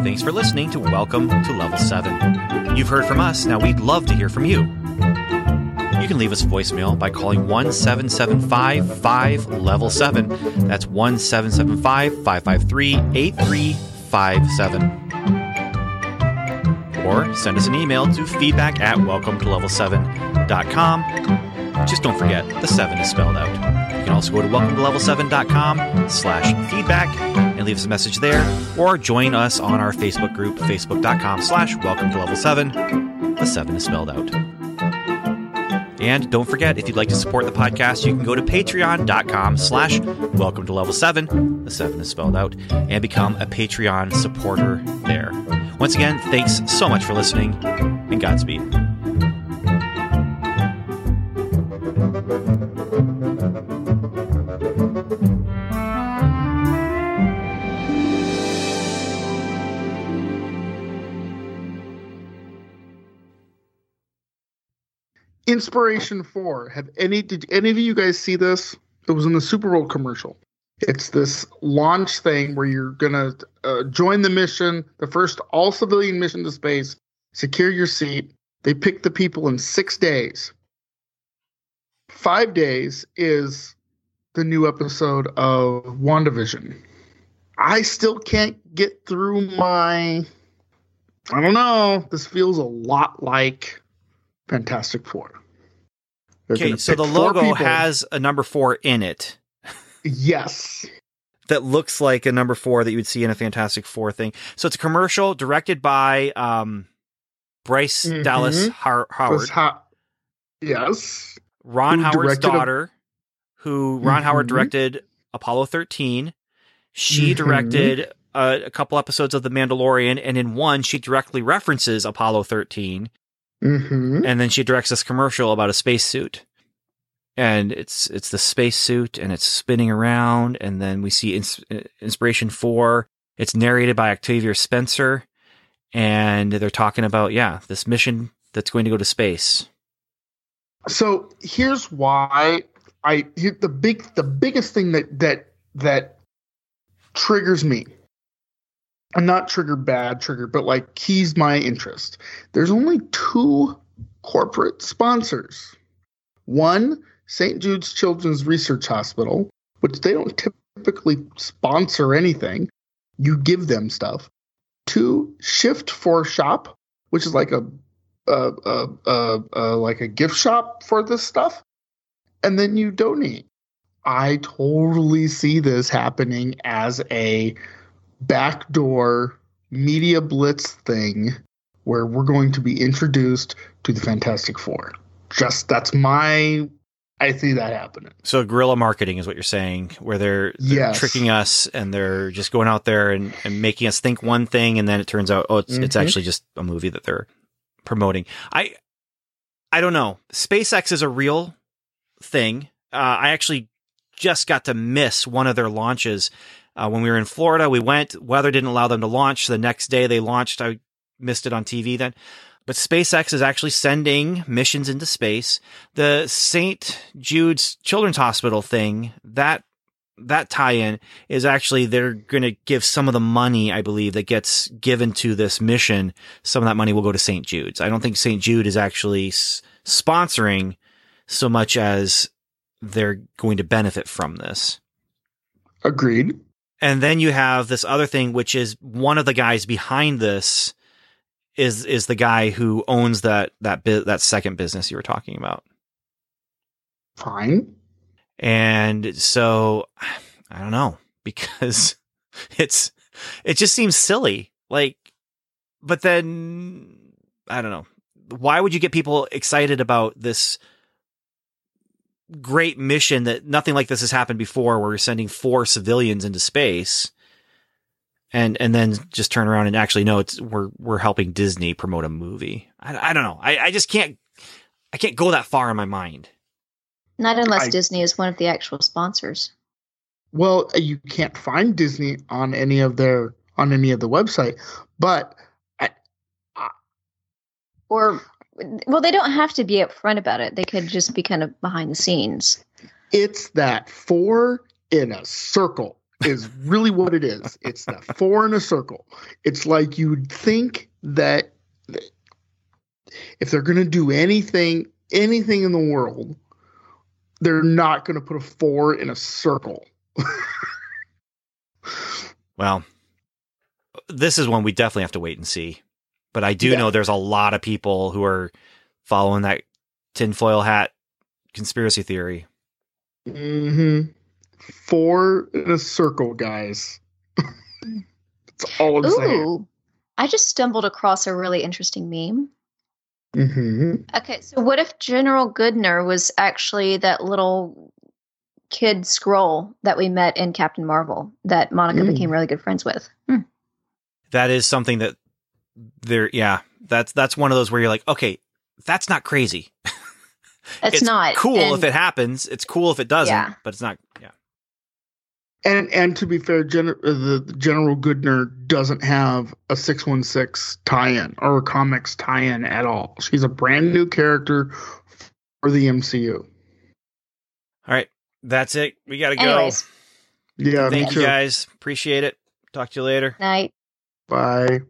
Thanks for listening to Welcome to Level 7. You've heard from us, now we'd love to hear from you. You can leave us a voicemail by calling 1 775 5 level 7. That's 1 775 553 8357. Or send us an email to feedback at welcome to level 7.com. Just don't forget, the 7 is spelled out. You can also go to welcome to level 7.com slash feedback and leave us a message there, or join us on our Facebook group, facebook.com slash welcome to level 7. The 7 is spelled out. And don't forget, if you'd like to support the podcast, you can go to patreon.com slash welcome to level 7, the 7 is spelled out, and become a Patreon supporter there. Once again, thanks so much for listening, and Godspeed. Inspiration Four. Have any? Did any of you guys see this? It was in the Super Bowl commercial. It's this launch thing where you're gonna uh, join the mission, the first all civilian mission to space. Secure your seat. They pick the people in six days. Five days is the new episode of WandaVision. I still can't get through my. I don't know. This feels a lot like Fantastic Four. Okay, so the logo has a number four in it yes, that looks like a number four that you would see in a Fantastic Four thing. So it's a commercial directed by um, Bryce Mhm. Dallas Har- Howard. Ha- yes, Ron Who Howard's directed a- daughter, who Ron Howard Mhm. directed Apollo 13. She Mhm. directed uh, a couple episodes of The Mandalorian, and in one, she directly references Apollo 13, mm-hmm. and then she directs this commercial about a spacesuit. And it's it's the spacesuit, and it's spinning around, and then we see ins- Inspiration Four. It's narrated by Octavia Spencer, and they're talking about yeah this mission that's going to go to space. So here's why I the big the biggest thing that that that triggers me. And not trigger bad trigger, but like keys my interest. There's only two corporate sponsors. One, St. Jude's Children's Research Hospital, which they don't typically sponsor anything. You give them stuff. Two, Shift4Shop, which is like a uh, uh, uh, uh, like a gift shop for this stuff, and then you donate. I totally see this happening as a backdoor media blitz thing where we're going to be introduced to the Fantastic Four. Just that's my. I see that happening. So guerrilla marketing is what you're saying, where they're, they're Yes. tricking us and they're just going out there and, and making us think one thing, and then it turns out, oh, it's it's Mhm. actually just a movie that they're promoting. I I don't know. SpaceX is a real thing. Uh, I actually just got to miss one of their launches uh, when we were in Florida. We went. Weather didn't allow them to launch. The next day they launched. I missed it on TV then. But SpaceX is actually sending missions into space. The St. Jude's Children's Hospital thing, that that tie-in is actually they're going to give some of the money, I believe, that gets given to this mission. Some of that money will go to St. Jude's. I don't think St. Jude is actually s- sponsoring so much as they're going to benefit from this. Agreed. And then you have this other thing, which is one of the guys behind this is is the guy who owns that that that second business you were talking about. Fine. And so I don't know because it's it just seems silly. Like but then I don't know. Why would you get people excited about this great mission that nothing like this has happened before where we're sending four civilians into space and and then just turn around and actually no it's we're we're helping Disney promote a movie. I, I don't know. I, I just can't I can't go that far in my mind. Not unless I- Disney is one of the actual sponsors. Well, you can't find Disney on any of their on any of the website, but Or, well, they don't have to be upfront about it. They could just be kind of behind the scenes. it's that four in a circle is really what it is. It's that four in a circle. It's like you'd think that if they're going to do anything, anything in the world, they're not going to put a four in a circle. Well, this is one we definitely have to wait and see. But I do Yeah. know there's a lot of people who are following that tinfoil hat conspiracy theory. hmm Four in a circle, guys. That's all I'm saying. Ooh, I just stumbled across a really interesting meme. hmm Okay, so what if General Goodner was actually that little kid Skrull that we met in Captain Marvel that Monica Mm. became really good friends with? Hmm. That is something that there. Yeah, that's that's one of those where you're like, okay, that's not crazy. It's, not cool and- if it happens. It's cool if it doesn't, Yeah. but it's not. Yeah. And and to be fair, Gen- uh, the General Goodner doesn't have a six one six tie-in or a comics tie-in at all. She's a brand new character for the MCU. All right, that's it. We got to go. Anyways, Yeah, Thank you too. guys. Appreciate it. Talk to you later. night. Bye.